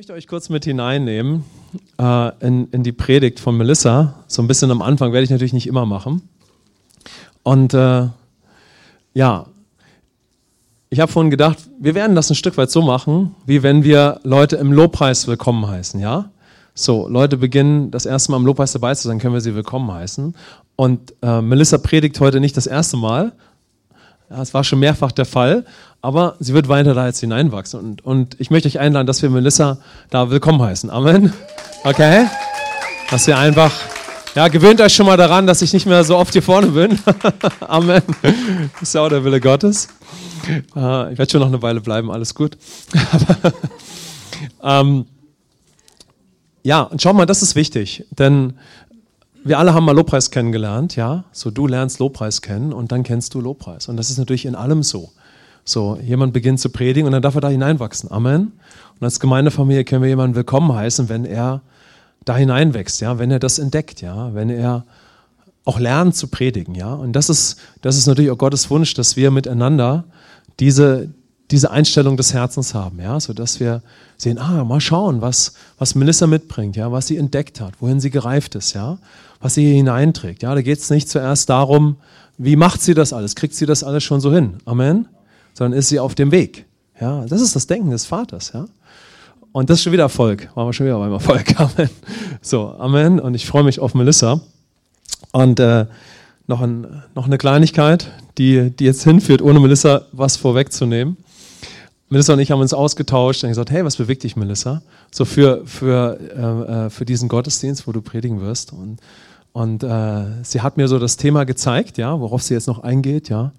möchte euch kurz mit hineinnehmen äh, in, in, die Predigt von Melissa. So ein bisschen am Anfang werde ich natürlich nicht immer machen. Und äh, ja, ich habe vorhin gedacht, wir werden das ein Stück weit so machen, wie wenn wir Leute im Lobpreis willkommen heißen, ja? So, Leute beginnen das erste Mal im Lobpreis dabei zu sein, können wir sie willkommen heißen. Und äh, Melissa predigt heute nicht das erste Mal, das war schon mehrfach der Fall, aber sie wird weiter da jetzt hineinwachsen. Und, und ich möchte euch einladen, dass wir Melissa da willkommen heißen. Amen. Okay? Dass ihr einfach, ja, gewöhnt euch schon mal daran, dass ich nicht mehr so oft hier vorne bin. Amen. Ist ja auch der Wille Gottes. Äh, ich werde schon noch eine Weile bleiben, alles gut. ähm, ja, und schau mal, das ist wichtig, denn wir alle haben mal Lobpreis kennengelernt, ja. So, du lernst Lobpreis kennen und dann kennst du Lobpreis. Und das ist natürlich in allem so. So, jemand beginnt zu predigen und dann darf er da hineinwachsen. Amen. Und als Gemeindefamilie können wir jemanden willkommen heißen, wenn er da hineinwächst, ja, wenn er das entdeckt, ja, wenn er auch lernt zu predigen, ja. Und das ist, das ist natürlich auch Gottes Wunsch, dass wir miteinander diese, diese Einstellung des Herzens haben, ja, so dass wir sehen, ah, mal schauen, was, was Melissa mitbringt, ja, was sie entdeckt hat, wohin sie gereift ist, ja was sie hier hineinträgt. Ja, da geht es nicht zuerst darum, wie macht sie das alles? Kriegt sie das alles schon so hin? Amen. Sondern ist sie auf dem Weg. Ja, das ist das Denken des Vaters. Ja. Und das ist schon wieder Erfolg. Waren wir schon wieder beim Erfolg. Amen. So, Amen. Und ich freue mich auf Melissa. Und äh, noch, ein, noch eine Kleinigkeit, die, die jetzt hinführt, ohne Melissa was vorwegzunehmen. Melissa und ich haben uns ausgetauscht und gesagt, hey, was bewegt dich, Melissa? So für, für, äh, äh für diesen Gottesdienst, wo du predigen wirst. Und und äh, sie hat mir so das Thema gezeigt, ja, worauf sie jetzt noch eingeht, ja.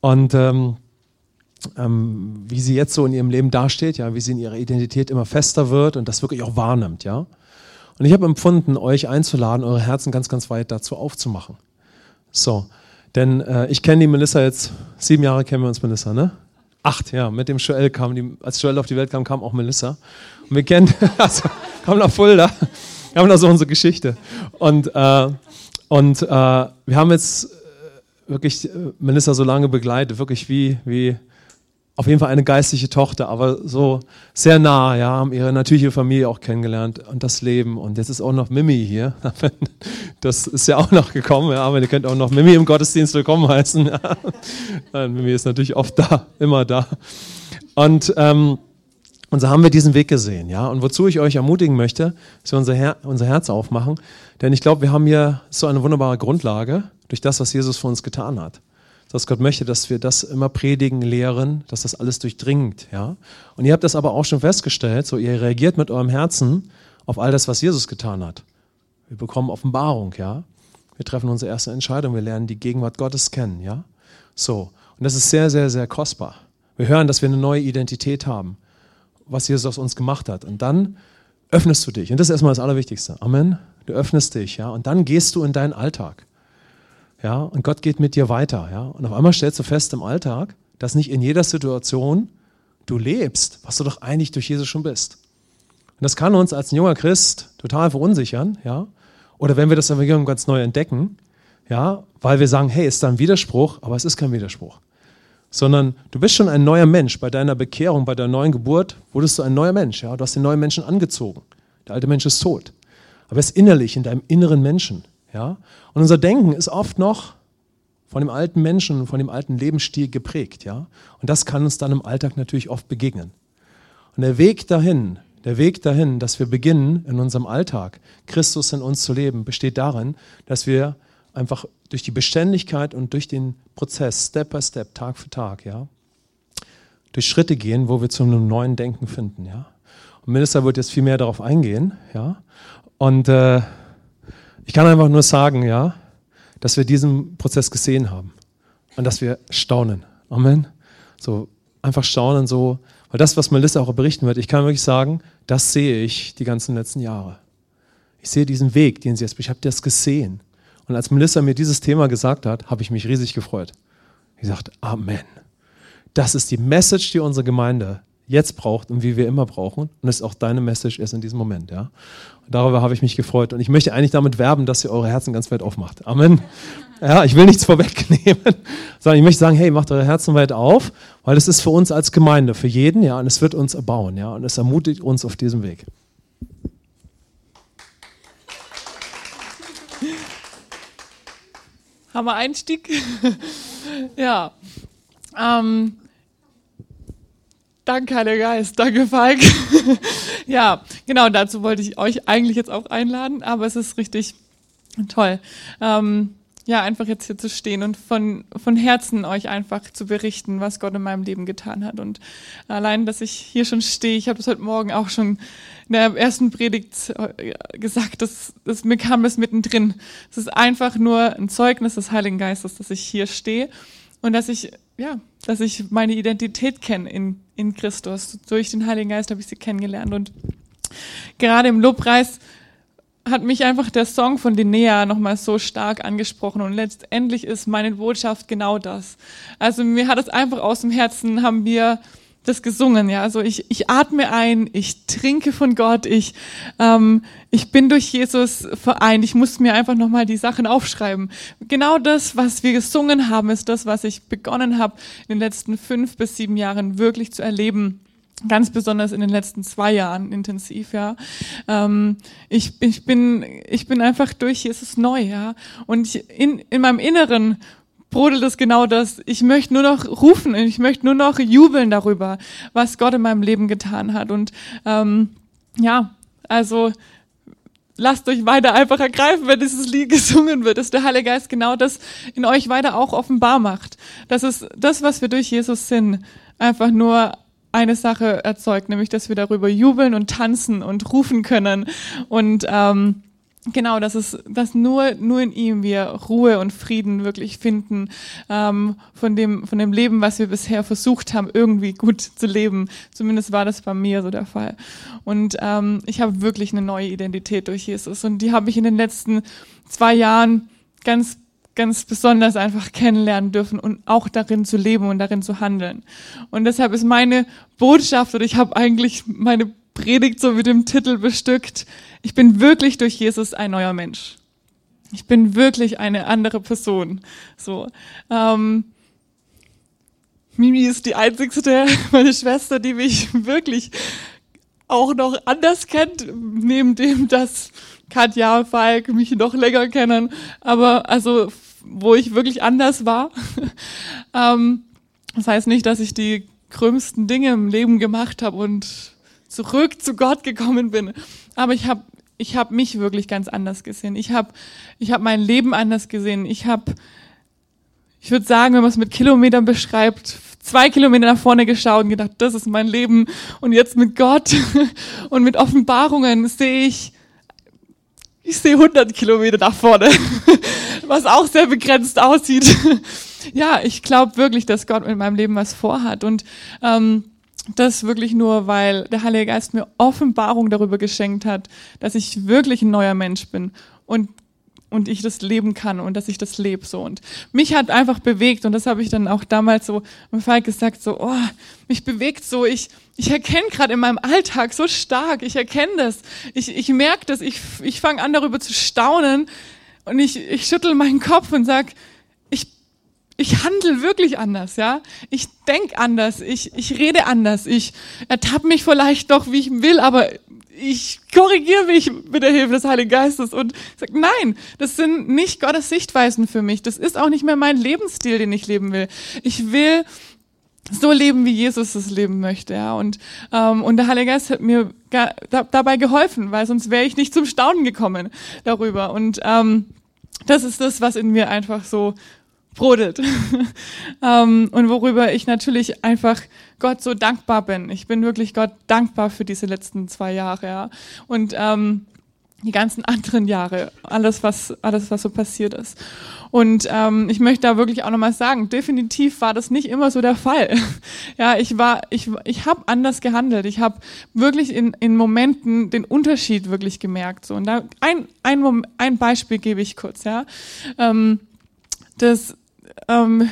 Und ähm, ähm, wie sie jetzt so in ihrem Leben dasteht, ja, wie sie in ihrer Identität immer fester wird und das wirklich auch wahrnimmt, ja. Und ich habe empfunden, euch einzuladen, eure Herzen ganz, ganz weit dazu aufzumachen. So, denn äh, ich kenne die Melissa jetzt, sieben Jahre kennen wir uns Melissa, ne? Acht, ja, mit dem Joel kam, die, als Joel auf die Welt kam, kam auch Melissa. Und wir kennen, also, kam nach Fulda. Wir haben da so unsere Geschichte. Und, äh, und äh, wir haben jetzt äh, wirklich äh, Melissa so lange begleitet, wirklich wie, wie auf jeden Fall eine geistliche Tochter, aber so sehr nah, ja, haben ihre natürliche Familie auch kennengelernt und das Leben. Und jetzt ist auch noch Mimi hier. Das ist ja auch noch gekommen, ja, aber ihr könnt auch noch Mimi im Gottesdienst willkommen heißen. Ja. Mimi ist natürlich oft da, immer da. Und ähm, und so haben wir diesen Weg gesehen, ja. Und wozu ich euch ermutigen möchte, dass wir unser, Her unser Herz aufmachen, denn ich glaube, wir haben hier so eine wunderbare Grundlage durch das, was Jesus für uns getan hat. Dass Gott möchte, dass wir das immer predigen, lehren, dass das alles durchdringt, ja. Und ihr habt das aber auch schon festgestellt, so ihr reagiert mit eurem Herzen auf all das, was Jesus getan hat. Wir bekommen Offenbarung, ja. Wir treffen unsere erste Entscheidung, wir lernen die Gegenwart Gottes kennen, ja. So. Und das ist sehr, sehr, sehr kostbar. Wir hören, dass wir eine neue Identität haben was Jesus aus uns gemacht hat. Und dann öffnest du dich. Und das ist erstmal das Allerwichtigste. Amen. Du öffnest dich, ja. Und dann gehst du in deinen Alltag. Ja. Und Gott geht mit dir weiter, ja. Und auf einmal stellst du fest im Alltag, dass nicht in jeder Situation du lebst, was du doch eigentlich durch Jesus schon bist. Und das kann uns als ein junger Christ total verunsichern, ja. Oder wenn wir das Evangelium ganz neu entdecken, ja, weil wir sagen, hey, ist da ein Widerspruch, aber es ist kein Widerspruch sondern du bist schon ein neuer Mensch. Bei deiner Bekehrung, bei der neuen Geburt wurdest du ein neuer Mensch. Ja? Du hast den neuen Menschen angezogen. Der alte Mensch ist tot. Aber er ist innerlich in deinem inneren Menschen. Ja? Und unser Denken ist oft noch von dem alten Menschen, von dem alten Lebensstil geprägt. Ja? Und das kann uns dann im Alltag natürlich oft begegnen. Und der Weg dahin, der Weg dahin, dass wir beginnen, in unserem Alltag Christus in uns zu leben, besteht darin, dass wir einfach durch die Beständigkeit und durch den Prozess, Step by Step, Tag für Tag, ja, durch Schritte gehen, wo wir zu einem neuen Denken finden, ja. Und Minister wird jetzt viel mehr darauf eingehen, ja. Und äh, ich kann einfach nur sagen, ja, dass wir diesen Prozess gesehen haben und dass wir staunen. Amen. So einfach staunen, so, weil das, was Melissa auch berichten wird, ich kann wirklich sagen, das sehe ich die ganzen letzten Jahre. Ich sehe diesen Weg, den sie jetzt, ich habe das gesehen. Und als Melissa mir dieses Thema gesagt hat, habe ich mich riesig gefreut. Ich sagte, Amen. Das ist die Message, die unsere Gemeinde jetzt braucht und wie wir immer brauchen. Und das ist auch deine Message erst in diesem Moment. Ja? Und darüber habe ich mich gefreut. Und ich möchte eigentlich damit werben, dass ihr eure Herzen ganz weit aufmacht. Amen. Ja, ich will nichts vorwegnehmen, sondern ich möchte sagen, hey, macht eure Herzen weit auf, weil es ist für uns als Gemeinde, für jeden, ja, und es wird uns erbauen, ja, und es ermutigt uns auf diesem Weg. Hammer Einstieg. ja. Ähm, danke, Heiliger Geist. Danke, Falk. ja, genau, dazu wollte ich euch eigentlich jetzt auch einladen, aber es ist richtig toll. Ähm, ja, einfach jetzt hier zu stehen und von, von Herzen euch einfach zu berichten, was Gott in meinem Leben getan hat. Und allein, dass ich hier schon stehe, ich habe das heute Morgen auch schon in der ersten Predigt äh, gesagt, dass, dass mir kam das mittendrin. Es ist einfach nur ein Zeugnis des Heiligen Geistes, dass ich hier stehe und dass ich, ja, dass ich meine Identität kenne in, in Christus. Durch den Heiligen Geist habe ich sie kennengelernt und gerade im Lobpreis hat mich einfach der Song von Linnea nochmal so stark angesprochen und letztendlich ist meine Botschaft genau das. Also mir hat es einfach aus dem Herzen, haben wir das gesungen, ja. Also ich, ich atme ein, ich trinke von Gott, ich, ähm, ich bin durch Jesus vereint. Ich muss mir einfach nochmal die Sachen aufschreiben. Genau das, was wir gesungen haben, ist das, was ich begonnen habe, in den letzten fünf bis sieben Jahren wirklich zu erleben ganz besonders in den letzten zwei Jahren intensiv, ja. Ähm, ich, ich bin, ich bin einfach durch Jesus neu, ja. Und ich, in, in meinem Inneren brodelt es genau das. Ich möchte nur noch rufen, ich möchte nur noch jubeln darüber, was Gott in meinem Leben getan hat. Und ähm, ja, also lasst euch weiter einfach ergreifen, wenn dieses Lied gesungen wird, dass der Heilige Geist genau das in euch weiter auch offenbar macht. Das ist das, was wir durch Jesus sind, einfach nur eine Sache erzeugt, nämlich dass wir darüber jubeln und tanzen und rufen können und ähm, Genau, dass es, dass nur, nur in ihm wir Ruhe und Frieden wirklich finden ähm, von dem, von dem Leben, was wir bisher versucht haben, irgendwie gut zu leben. Zumindest war das bei mir so der Fall. Und ähm, ich habe wirklich eine neue Identität durch Jesus und die habe ich in den letzten zwei Jahren ganz ganz besonders einfach kennenlernen dürfen und auch darin zu leben und darin zu handeln. Und deshalb ist meine Botschaft, oder ich habe eigentlich meine Predigt so mit dem Titel bestückt, ich bin wirklich durch Jesus ein neuer Mensch. Ich bin wirklich eine andere Person. So. Ähm, Mimi ist die einzigste, meine Schwester, die mich wirklich auch noch anders kennt, neben dem, dass Katja und Falk mich noch länger kennen. Aber also wo ich wirklich anders war. ähm, das heißt nicht, dass ich die krümmsten Dinge im Leben gemacht habe und zurück zu Gott gekommen bin. Aber ich habe ich hab mich wirklich ganz anders gesehen. Ich habe ich hab mein Leben anders gesehen. Ich habe, ich würde sagen, wenn man es mit Kilometern beschreibt, zwei Kilometer nach vorne geschaut und gedacht, das ist mein Leben. Und jetzt mit Gott und mit Offenbarungen sehe ich, ich sehe 100 Kilometer nach vorne was auch sehr begrenzt aussieht. ja, ich glaube wirklich, dass Gott mit meinem Leben was vorhat und ähm, das wirklich nur, weil der Heilige Geist mir Offenbarung darüber geschenkt hat, dass ich wirklich ein neuer Mensch bin und und ich das leben kann und dass ich das lebe so. Und mich hat einfach bewegt und das habe ich dann auch damals so im Fall gesagt so oh mich bewegt so. Ich ich erkenne gerade in meinem Alltag so stark. Ich erkenne das. Ich ich merke das. Ich ich fange an darüber zu staunen und ich, ich schüttel meinen Kopf und sag, ich handle wirklich anders, ja. Ich denk anders, ich, ich rede anders, ich ertappe mich vielleicht doch, wie ich will, aber ich korrigiere mich mit der Hilfe des Heiligen Geistes und sag, nein, das sind nicht Gottes Sichtweisen für mich. Das ist auch nicht mehr mein Lebensstil, den ich leben will. Ich will so leben, wie Jesus es leben möchte. Ja. Und, ähm, und der Heilige Geist hat mir da, dabei geholfen, weil sonst wäre ich nicht zum Staunen gekommen darüber. Und ähm, das ist das, was in mir einfach so brodelt. ähm, und worüber ich natürlich einfach Gott so dankbar bin. Ich bin wirklich Gott dankbar für diese letzten zwei Jahre. Ja. Und ähm, die ganzen anderen Jahre, alles was, alles was so passiert ist. Und ähm, ich möchte da wirklich auch nochmal sagen, definitiv war das nicht immer so der Fall. ja, ich war, ich, ich habe anders gehandelt. Ich habe wirklich in, in Momenten den Unterschied wirklich gemerkt. So. Und da ein, ein, ein Beispiel gebe ich kurz, ja. Ähm, das, ähm,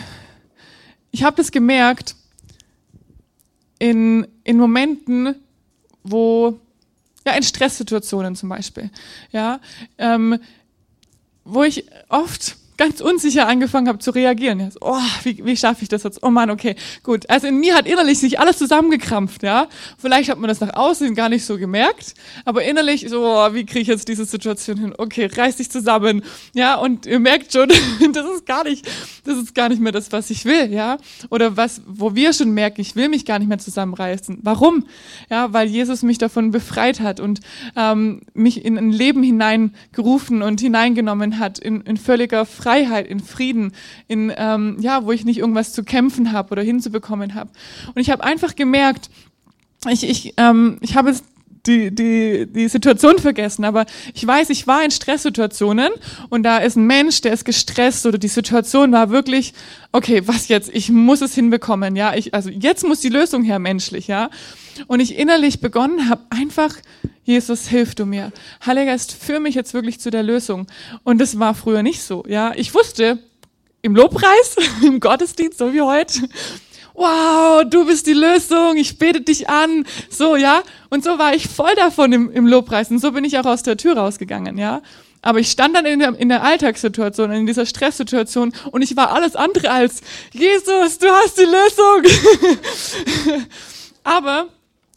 ich habe das gemerkt, in, in Momenten, wo, ja, in Stresssituationen zum Beispiel, ja, ähm, wo ich oft ganz unsicher angefangen habe zu reagieren. Oh, wie, wie schaffe ich das jetzt? Oh Mann, okay, gut. Also in mir hat innerlich sich alles zusammengekrampft, ja. Vielleicht hat man das nach außen gar nicht so gemerkt, aber innerlich so, oh, wie kriege ich jetzt diese Situation hin? Okay, reiß dich zusammen, ja. Und ihr merkt schon, das ist gar nicht, das ist gar nicht mehr das, was ich will, ja. Oder was, wo wir schon merken, ich will mich gar nicht mehr zusammenreißen. Warum? Ja, weil Jesus mich davon befreit hat und ähm, mich in ein Leben hineingerufen und hineingenommen hat in, in völliger Freiheit Freiheit, in Frieden, in ähm, ja, wo ich nicht irgendwas zu kämpfen habe oder hinzubekommen habe. Und ich habe einfach gemerkt, ich, ich, ähm, ich habe jetzt die, die, die Situation vergessen, aber ich weiß, ich war in Stresssituationen und da ist ein Mensch, der ist gestresst oder die Situation war wirklich, okay, was jetzt? Ich muss es hinbekommen, ja. Ich, also jetzt muss die Lösung her menschlich, ja. Und ich innerlich begonnen habe, einfach, Jesus, hilf du mir. Heiliger Geist, führ mich jetzt wirklich zu der Lösung. Und das war früher nicht so, ja. Ich wusste, im Lobpreis, im Gottesdienst, so wie heute, wow, du bist die Lösung, ich bete dich an, so, ja. Und so war ich voll davon im, im Lobpreis. Und so bin ich auch aus der Tür rausgegangen, ja. Aber ich stand dann in der, in der Alltagssituation, in dieser Stresssituation und ich war alles andere als, Jesus, du hast die Lösung. Aber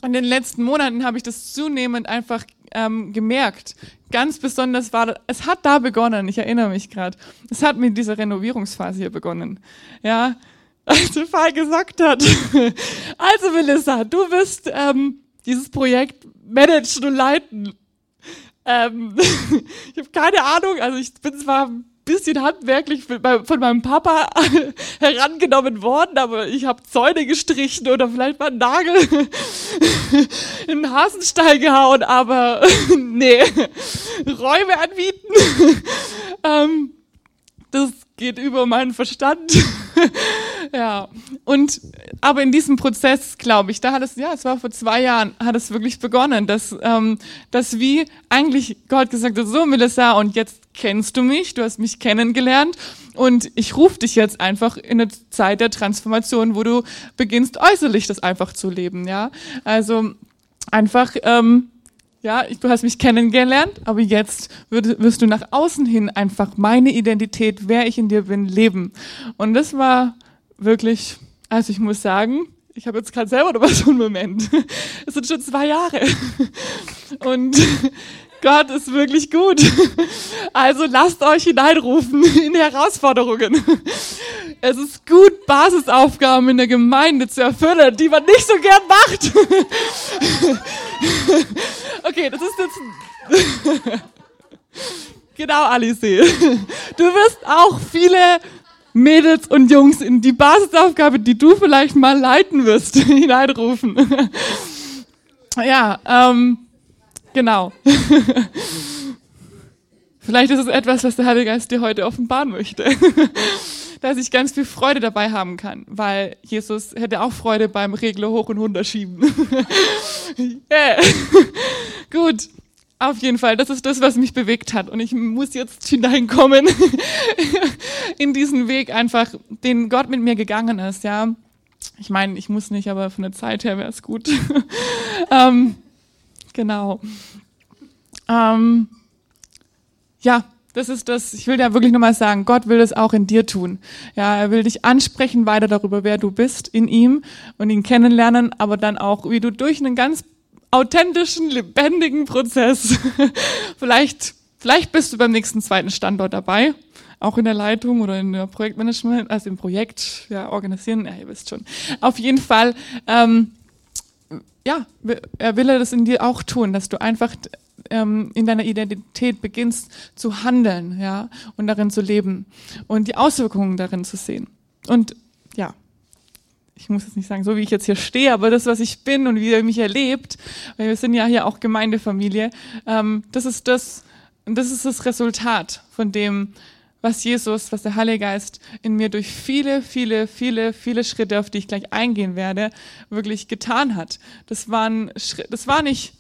in den letzten Monaten habe ich das zunehmend einfach ähm, gemerkt. Ganz besonders war, es hat da begonnen, ich erinnere mich gerade. Es hat mit dieser Renovierungsphase hier begonnen. Ja, als Fall gesagt hat, also Melissa, du wirst ähm, dieses Projekt managen und leiten. Ähm, ich habe keine Ahnung, also ich bin zwar bisschen handwerklich von meinem Papa herangenommen worden, aber ich habe Zäune gestrichen oder vielleicht mal einen Nagel in den Hasenstall gehauen, aber nee, Räume anbieten. ähm, das geht über meinen Verstand. ja. Und aber in diesem Prozess, glaube ich, da hat es, ja, es war vor zwei Jahren, hat es wirklich begonnen, dass, ähm, dass wie eigentlich Gott gesagt hat, so Melissa, und jetzt kennst du mich, du hast mich kennengelernt und ich rufe dich jetzt einfach in eine Zeit der Transformation, wo du beginnst äußerlich das einfach zu leben, ja. Also einfach ähm, ja, du hast mich kennengelernt, aber jetzt wirst du nach außen hin einfach meine Identität, wer ich in dir bin, leben. Und das war wirklich, also ich muss sagen, ich habe jetzt gerade selber noch so einen Moment. Es sind schon zwei Jahre. Und Gott ist wirklich gut. Also lasst euch hineinrufen in Herausforderungen. Es ist gut, Basisaufgaben in der Gemeinde zu erfüllen, die man nicht so gern macht. Okay, das ist jetzt. genau, Alice. Du wirst auch viele Mädels und Jungs in die Basisaufgabe, die du vielleicht mal leiten wirst, hineinrufen. ja, ähm, genau. Vielleicht ist es etwas, was der Heilige Geist dir heute offenbaren möchte. Dass ich ganz viel Freude dabei haben kann, weil Jesus hätte auch Freude beim Regler hoch und runter schieben. yeah. Gut. Auf jeden Fall, das ist das, was mich bewegt hat. Und ich muss jetzt hineinkommen in diesen Weg einfach, den Gott mit mir gegangen ist, ja. Ich meine, ich muss nicht, aber von der Zeit her wäre es gut. ähm, genau. Ähm, ja, das ist das, ich will da wirklich nochmal sagen, Gott will das auch in dir tun. Ja, er will dich ansprechen weiter darüber, wer du bist in ihm und ihn kennenlernen, aber dann auch, wie du durch einen ganz authentischen, lebendigen Prozess, vielleicht, vielleicht bist du beim nächsten zweiten Standort dabei, auch in der Leitung oder in der Projektmanagement, also im Projekt, ja, organisieren, ja, ihr wisst schon. Auf jeden Fall, ähm, ja, er will das in dir auch tun, dass du einfach ähm, in deiner Identität beginnst zu handeln, ja, und darin zu leben und die Auswirkungen darin zu sehen. Und ja, ich muss jetzt nicht sagen, so wie ich jetzt hier stehe, aber das, was ich bin und wie er mich erlebt, weil wir sind ja hier auch Gemeindefamilie, ähm, das ist das, das ist das Resultat von dem, was Jesus, was der Heilige Geist in mir durch viele, viele, viele, viele Schritte, auf die ich gleich eingehen werde, wirklich getan hat. Das waren, das war nicht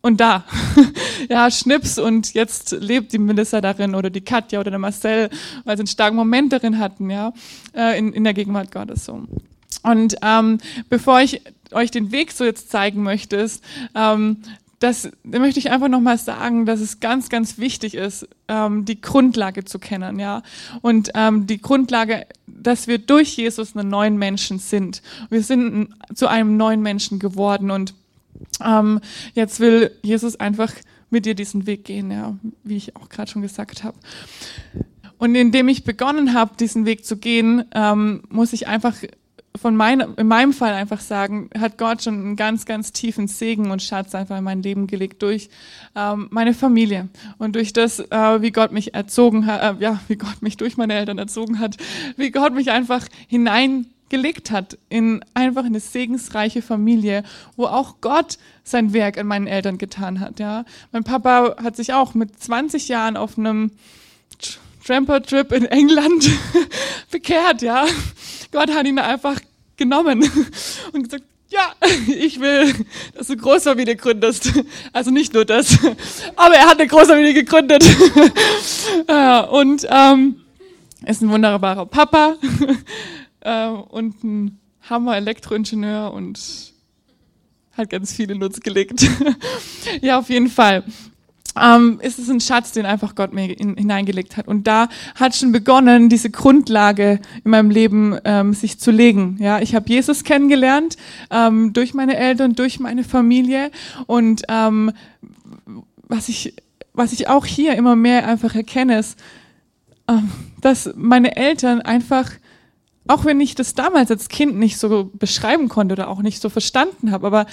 und da. ja, Schnips und jetzt lebt die Melissa darin oder die Katja oder der Marcel, weil sie einen starken Moment darin hatten, ja, äh, in, in der Gegenwart Gottes so. Und ähm, bevor ich euch den Weg so jetzt zeigen möchte, ist, ähm, das da möchte ich einfach nochmal sagen, dass es ganz, ganz wichtig ist, ähm, die Grundlage zu kennen, ja. Und ähm, die Grundlage, dass wir durch Jesus einen neuen Menschen sind. Wir sind zu einem neuen Menschen geworden und ähm, jetzt will Jesus einfach mit dir diesen Weg gehen, ja, wie ich auch gerade schon gesagt habe. Und indem ich begonnen habe, diesen Weg zu gehen, ähm, muss ich einfach von meinem, in meinem Fall einfach sagen, hat Gott schon einen ganz, ganz tiefen Segen und Schatz einfach in mein Leben gelegt durch ähm, meine Familie und durch das, äh, wie Gott mich erzogen hat, äh, ja, wie Gott mich durch meine Eltern erzogen hat, wie Gott mich einfach hineingelegt hat in einfach eine segensreiche Familie, wo auch Gott sein Werk an meinen Eltern getan hat. Ja, mein Papa hat sich auch mit 20 Jahren auf einem Tramper-Trip in England bekehrt, ja. Gott hat ihn einfach genommen und gesagt, ja, ich will, dass du Großfamilie gründest. Also nicht nur das, aber er hat eine Großfamilie gegründet. Und ähm, ist ein wunderbarer Papa äh, und ein Hammer Elektroingenieur und hat ganz viele Nutz gelegt. ja, auf jeden Fall ähm, ist es ein Schatz, den einfach Gott mir in, hineingelegt hat. Und da hat schon begonnen, diese Grundlage in meinem Leben ähm, sich zu legen. Ja, ich habe Jesus kennengelernt ähm, durch meine Eltern, durch meine Familie und ähm, was ich was ich auch hier immer mehr einfach erkenne, ist, ähm, dass meine Eltern einfach auch wenn ich das damals als Kind nicht so beschreiben konnte oder auch nicht so verstanden habe, aber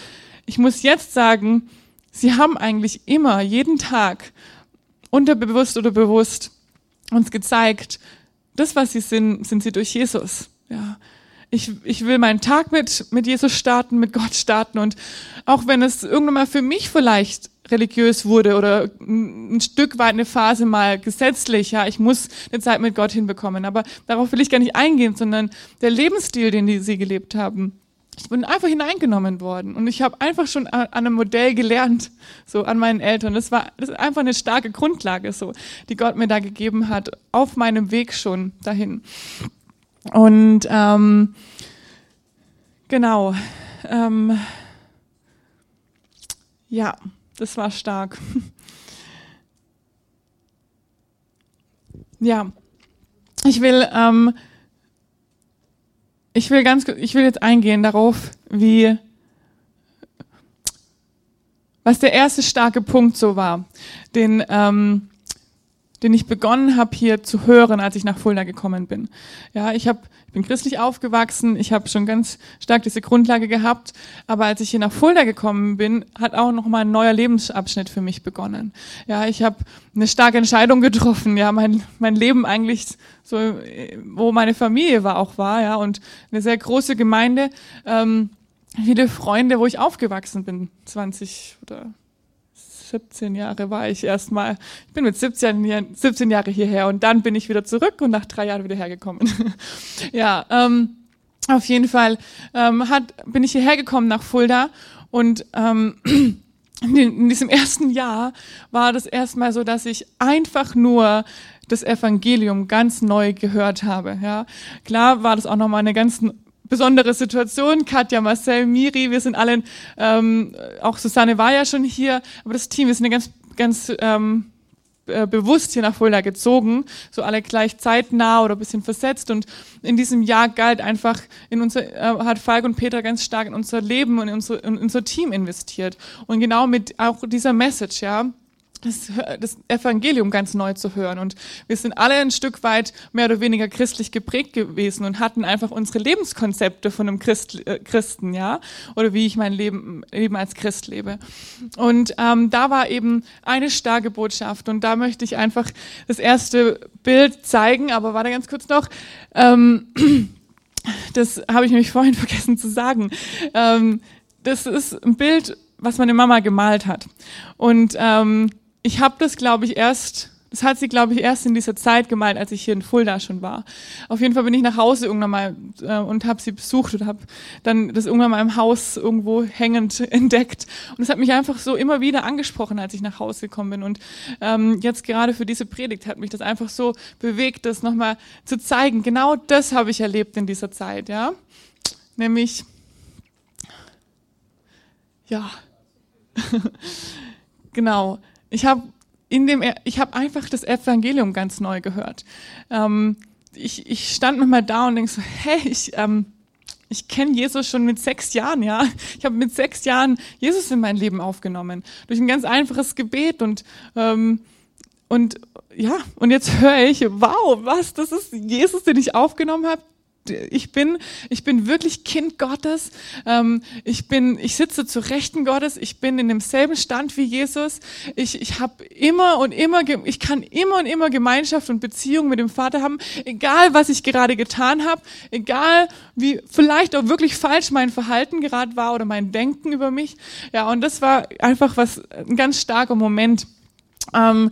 ich muss jetzt sagen, sie haben eigentlich immer, jeden Tag, unterbewusst oder bewusst, uns gezeigt, das, was sie sind, sind sie durch Jesus. Ja. Ich, ich will meinen Tag mit, mit Jesus starten, mit Gott starten und auch wenn es irgendwann mal für mich vielleicht religiös wurde oder ein Stück weit eine Phase mal gesetzlich, ja, ich muss eine Zeit mit Gott hinbekommen, aber darauf will ich gar nicht eingehen, sondern der Lebensstil, den die, sie gelebt haben, ich bin einfach hineingenommen worden und ich habe einfach schon an einem Modell gelernt, so an meinen Eltern. Das war das ist einfach eine starke Grundlage, so, die Gott mir da gegeben hat, auf meinem Weg schon dahin. Und ähm, genau, ähm, ja, das war stark. ja, ich will ähm, ich will ganz, ich will jetzt eingehen darauf, wie, was der erste starke Punkt so war, den, ähm, den ich begonnen habe hier zu hören, als ich nach Fulda gekommen bin. Ja, ich habe bin christlich aufgewachsen, ich habe schon ganz stark diese Grundlage gehabt, aber als ich hier nach Fulda gekommen bin, hat auch noch mal ein neuer Lebensabschnitt für mich begonnen. Ja, ich habe eine starke Entscheidung getroffen, ja, mein mein Leben eigentlich so wo meine Familie war auch war, ja, und eine sehr große Gemeinde, ähm, viele Freunde, wo ich aufgewachsen bin, 20 oder 17 Jahre war ich erstmal. Ich bin mit 17, 17 Jahre hierher und dann bin ich wieder zurück und nach drei Jahren wieder hergekommen. ja, ähm, auf jeden Fall ähm, hat, bin ich hierher gekommen nach Fulda und ähm, in diesem ersten Jahr war das erstmal so, dass ich einfach nur das Evangelium ganz neu gehört habe. Ja, klar war das auch nochmal eine ganz besondere Situation. Katja, Marcel, Miri, wir sind alle, ähm, auch Susanne war ja schon hier, aber das Team ist eine ganz, ganz ähm, äh, bewusst hier nach Fulda gezogen, so alle gleich zeitnah oder bisschen versetzt und in diesem Jahr galt einfach in unser, äh, hat Falk und Peter ganz stark in unser Leben und in unser, in unser Team investiert und genau mit auch dieser Message, ja, das, das Evangelium ganz neu zu hören. Und wir sind alle ein Stück weit mehr oder weniger christlich geprägt gewesen und hatten einfach unsere Lebenskonzepte von einem Christ, äh, Christen, ja, oder wie ich mein Leben, Leben als Christ lebe. Und ähm, da war eben eine starke Botschaft. Und da möchte ich einfach das erste Bild zeigen, aber warte ganz kurz noch. Ähm, das habe ich nämlich vorhin vergessen zu sagen. Ähm, das ist ein Bild, was meine Mama gemalt hat. Und ähm, ich habe das, glaube ich, erst, das hat sie, glaube ich, erst in dieser Zeit gemalt, als ich hier in Fulda schon war. Auf jeden Fall bin ich nach Hause irgendwann mal äh, und habe sie besucht und habe dann das irgendwann mal im Haus irgendwo hängend entdeckt. Und es hat mich einfach so immer wieder angesprochen, als ich nach Hause gekommen bin. Und ähm, jetzt gerade für diese Predigt hat mich das einfach so bewegt, das nochmal zu zeigen. Genau das habe ich erlebt in dieser Zeit, ja. nämlich, ja, genau, ich habe in dem, ich habe einfach das Evangelium ganz neu gehört. Ähm, ich, ich stand manchmal da und denke so, hey, ich, ähm, ich kenne Jesus schon mit sechs Jahren, ja. Ich habe mit sechs Jahren Jesus in mein Leben aufgenommen. Durch ein ganz einfaches Gebet und, ähm, und ja, und jetzt höre ich, wow, was, das ist Jesus, den ich aufgenommen habe ich bin, ich bin wirklich Kind Gottes. Ähm, ich bin, ich sitze zu Rechten Gottes. Ich bin in demselben Stand wie Jesus. Ich, ich habe immer und immer, ich kann immer und immer Gemeinschaft und Beziehung mit dem Vater haben, egal was ich gerade getan habe, egal wie vielleicht auch wirklich falsch mein Verhalten gerade war oder mein Denken über mich. Ja, und das war einfach was, ein ganz starker Moment. Ähm,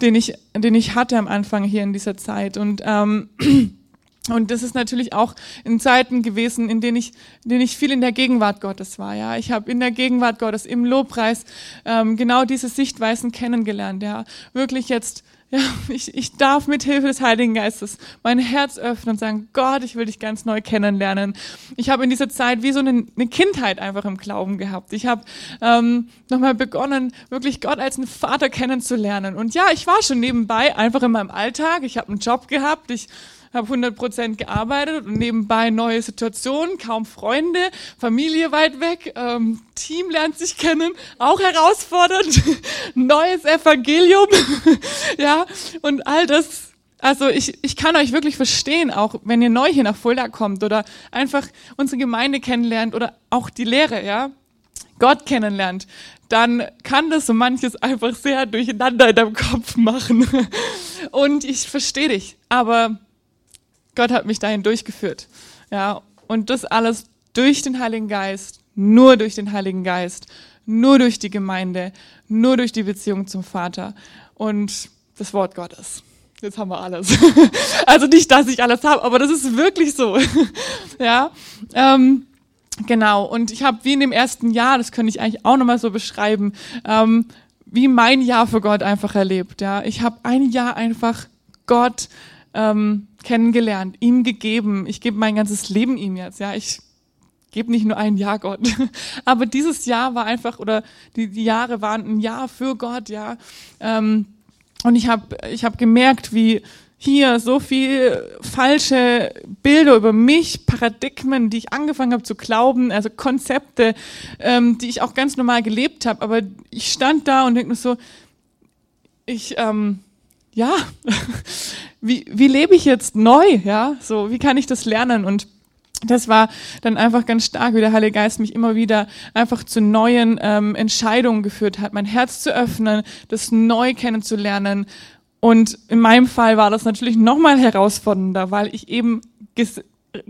den ich, den ich hatte am Anfang hier in dieser Zeit und ähm, Und das ist natürlich auch in Zeiten gewesen, in denen ich, in denen ich viel in der Gegenwart Gottes war. Ja, ich habe in der Gegenwart Gottes im Lobpreis ähm, genau diese Sichtweisen kennengelernt. Ja, wirklich jetzt, ja, ich, ich darf mit Hilfe des Heiligen Geistes mein Herz öffnen und sagen, Gott, ich will dich ganz neu kennenlernen. Ich habe in dieser Zeit wie so eine, eine Kindheit einfach im Glauben gehabt. Ich habe ähm, nochmal begonnen, wirklich Gott als einen Vater kennenzulernen. Und ja, ich war schon nebenbei einfach in meinem Alltag. Ich habe einen Job gehabt. Ich habe 100 Prozent gearbeitet und nebenbei neue Situationen, kaum Freunde, Familie weit weg, ähm, Team lernt sich kennen, auch herausfordernd, neues Evangelium, ja, und all das. Also ich, ich kann euch wirklich verstehen, auch wenn ihr neu hier nach Fulda kommt oder einfach unsere Gemeinde kennenlernt oder auch die Lehre, ja, Gott kennenlernt, dann kann das so manches einfach sehr durcheinander in deinem Kopf machen. Und ich verstehe dich, aber Gott hat mich dahin durchgeführt. Ja, und das alles durch den Heiligen Geist, nur durch den Heiligen Geist, nur durch die Gemeinde, nur durch die Beziehung zum Vater und das Wort Gottes. Jetzt haben wir alles. Also nicht, dass ich alles habe, aber das ist wirklich so. Ja, ähm, genau. Und ich habe wie in dem ersten Jahr, das könnte ich eigentlich auch nochmal so beschreiben, ähm, wie mein Jahr für Gott einfach erlebt. Ja, ich habe ein Jahr einfach Gott ähm, kennengelernt, ihm gegeben. Ich gebe mein ganzes Leben ihm jetzt. Ja, ich gebe nicht nur ein Jahr Gott. Aber dieses Jahr war einfach, oder die, die Jahre waren ein Jahr für Gott, ja. Ähm, und ich habe ich hab gemerkt, wie hier so viel falsche Bilder über mich, Paradigmen, die ich angefangen habe zu glauben, also Konzepte, ähm, die ich auch ganz normal gelebt habe. Aber ich stand da und denke mir so, ich, ähm, ja, wie, wie lebe ich jetzt neu, ja, so, wie kann ich das lernen und das war dann einfach ganz stark, wie der Heilige Geist mich immer wieder einfach zu neuen ähm, Entscheidungen geführt hat, mein Herz zu öffnen, das neu kennenzulernen. Und in meinem Fall war das natürlich nochmal herausfordernder, weil ich eben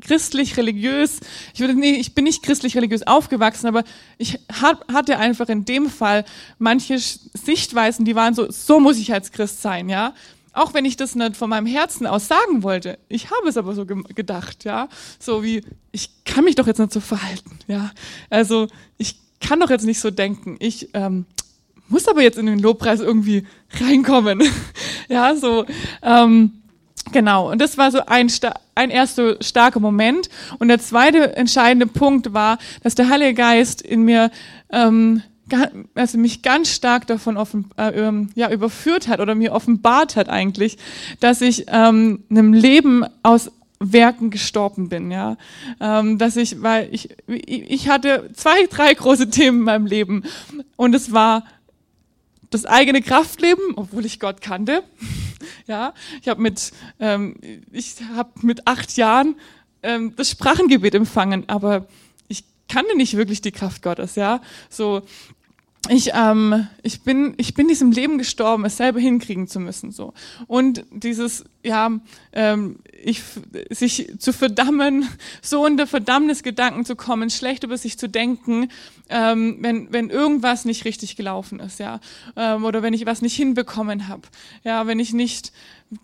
christlich religiös, ich würde nee, ich bin nicht christlich religiös aufgewachsen, aber ich hatte einfach in dem Fall manche Sichtweisen, die waren so, so muss ich als Christ sein, ja. Auch wenn ich das nicht von meinem Herzen aus sagen wollte. Ich habe es aber so ge gedacht, ja. So wie, ich kann mich doch jetzt nicht so verhalten, ja. Also, ich kann doch jetzt nicht so denken. Ich ähm, muss aber jetzt in den Lobpreis irgendwie reinkommen. ja, so, ähm, genau. Und das war so ein, ein erster starker Moment. Und der zweite entscheidende Punkt war, dass der Heilige Geist in mir ähm, also mich ganz stark davon offen, äh, ähm, ja, überführt hat oder mir offenbart hat eigentlich, dass ich ähm, einem Leben aus Werken gestorben bin, ja, ähm, dass ich, weil ich, ich hatte zwei, drei große Themen in meinem Leben und es war das eigene Kraftleben, obwohl ich Gott kannte, ja, ich habe mit, ähm, ich habe mit acht Jahren ähm, das Sprachengebet empfangen, aber kannte nicht wirklich die Kraft Gottes, ja. So, ich, ähm, ich, bin, ich bin diesem Leben gestorben, es selber hinkriegen zu müssen. So. Und dieses, ja, ähm, ich, sich zu verdammen, so unter Verdammnisgedanken zu kommen, schlecht über sich zu denken, ähm, wenn, wenn irgendwas nicht richtig gelaufen ist, ja. Ähm, oder wenn ich was nicht hinbekommen habe, ja, wenn ich nicht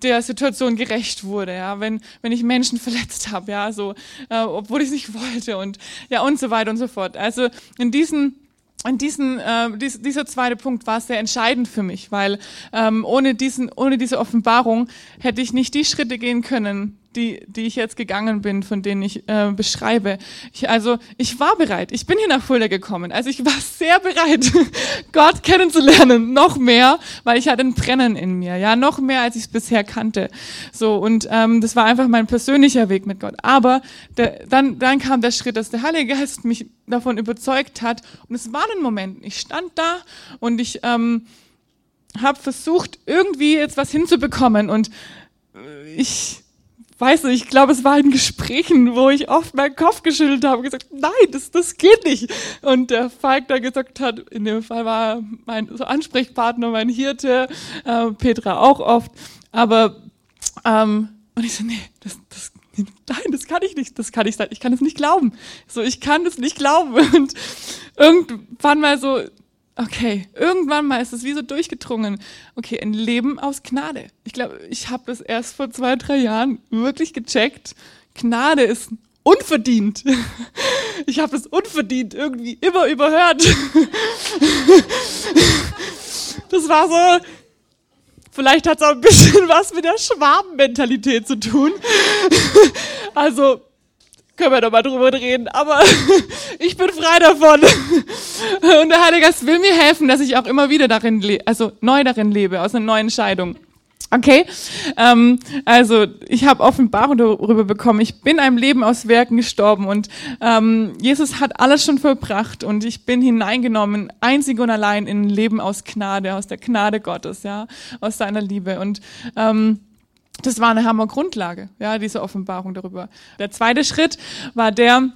der Situation gerecht wurde, ja, wenn, wenn ich Menschen verletzt habe, ja, so, äh, obwohl ich es nicht wollte und ja und so weiter und so fort. Also in diesen und diesen, äh, dies, dieser zweite Punkt war sehr entscheidend für mich, weil ähm, ohne, diesen, ohne diese Offenbarung hätte ich nicht die Schritte gehen können, die, die ich jetzt gegangen bin, von denen ich äh, beschreibe. Ich, also ich war bereit. Ich bin hier nach Fulda gekommen. Also ich war sehr bereit, Gott kennenzulernen, noch mehr, weil ich hatte ein Brennen in mir, ja, noch mehr, als ich es bisher kannte. So und ähm, das war einfach mein persönlicher Weg mit Gott. Aber der, dann, dann kam der Schritt, dass der Heilige Geist mich davon überzeugt hat. Und es war ein Moment. Ich stand da und ich ähm, habe versucht, irgendwie jetzt was hinzubekommen und ich weiß nicht, ich glaube, es war in Gesprächen, wo ich oft meinen Kopf geschüttelt habe und gesagt, nein, das, das geht nicht. Und der Falk da gesagt hat, in dem Fall war mein so Ansprechpartner, mein Hirte, äh, Petra auch oft, aber ähm, und ich so, nee, das, das, nein, das kann ich nicht, das kann ich sein, ich kann es nicht glauben. So, ich kann es nicht glauben. Und irgendwann mal so, okay, irgendwann mal ist es wie so durchgedrungen. Okay, ein Leben aus Gnade. Ich glaube, ich habe das erst vor zwei, drei Jahren wirklich gecheckt. Gnade ist unverdient. Ich habe es unverdient irgendwie immer überhört. Das war so, vielleicht hat es auch ein bisschen was mit der Schwabenmentalität zu tun. Also können wir doch mal drüber reden. Aber ich bin frei davon. Und der Heilige Geist will mir helfen, dass ich auch immer wieder darin, lebe, also neu darin lebe, aus einer neuen Entscheidung. Okay, ähm, also ich habe Offenbarung darüber bekommen. Ich bin einem Leben aus Werken gestorben und ähm, Jesus hat alles schon vollbracht und ich bin hineingenommen, einzig und allein in ein Leben aus Gnade, aus der Gnade Gottes, ja, aus seiner Liebe und ähm, das war eine Hammergrundlage, ja, diese Offenbarung darüber. Der zweite Schritt war der,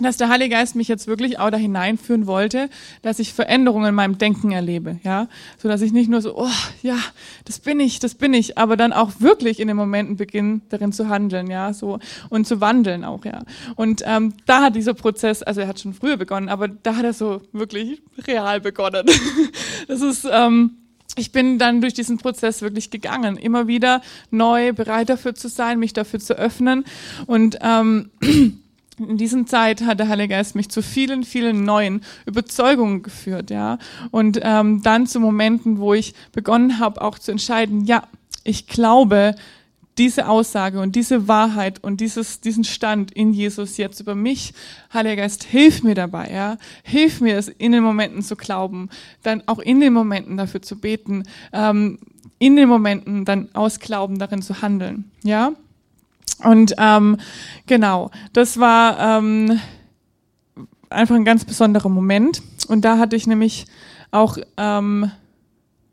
dass der Heilige Geist mich jetzt wirklich auch da hineinführen wollte, dass ich Veränderungen in meinem Denken erlebe, ja, so dass ich nicht nur so, oh, ja, das bin ich, das bin ich, aber dann auch wirklich in den Momenten beginne, darin zu handeln, ja, so und zu wandeln auch, ja. Und ähm, da hat dieser Prozess, also er hat schon früher begonnen, aber da hat er so wirklich real begonnen. das ist ähm, ich bin dann durch diesen Prozess wirklich gegangen, immer wieder neu bereit dafür zu sein, mich dafür zu öffnen. Und ähm, in dieser Zeit hat der Heilige Geist mich zu vielen, vielen neuen Überzeugungen geführt, ja. Und ähm, dann zu Momenten, wo ich begonnen habe, auch zu entscheiden, ja, ich glaube, diese Aussage und diese Wahrheit und dieses, diesen Stand in Jesus jetzt über mich, Heiliger Geist, hilf mir dabei, ja, hilf mir es in den Momenten zu glauben, dann auch in den Momenten dafür zu beten, ähm, in den Momenten dann aus Glauben darin zu handeln, ja. Und ähm, genau, das war ähm, einfach ein ganz besonderer Moment. Und da hatte ich nämlich auch ähm,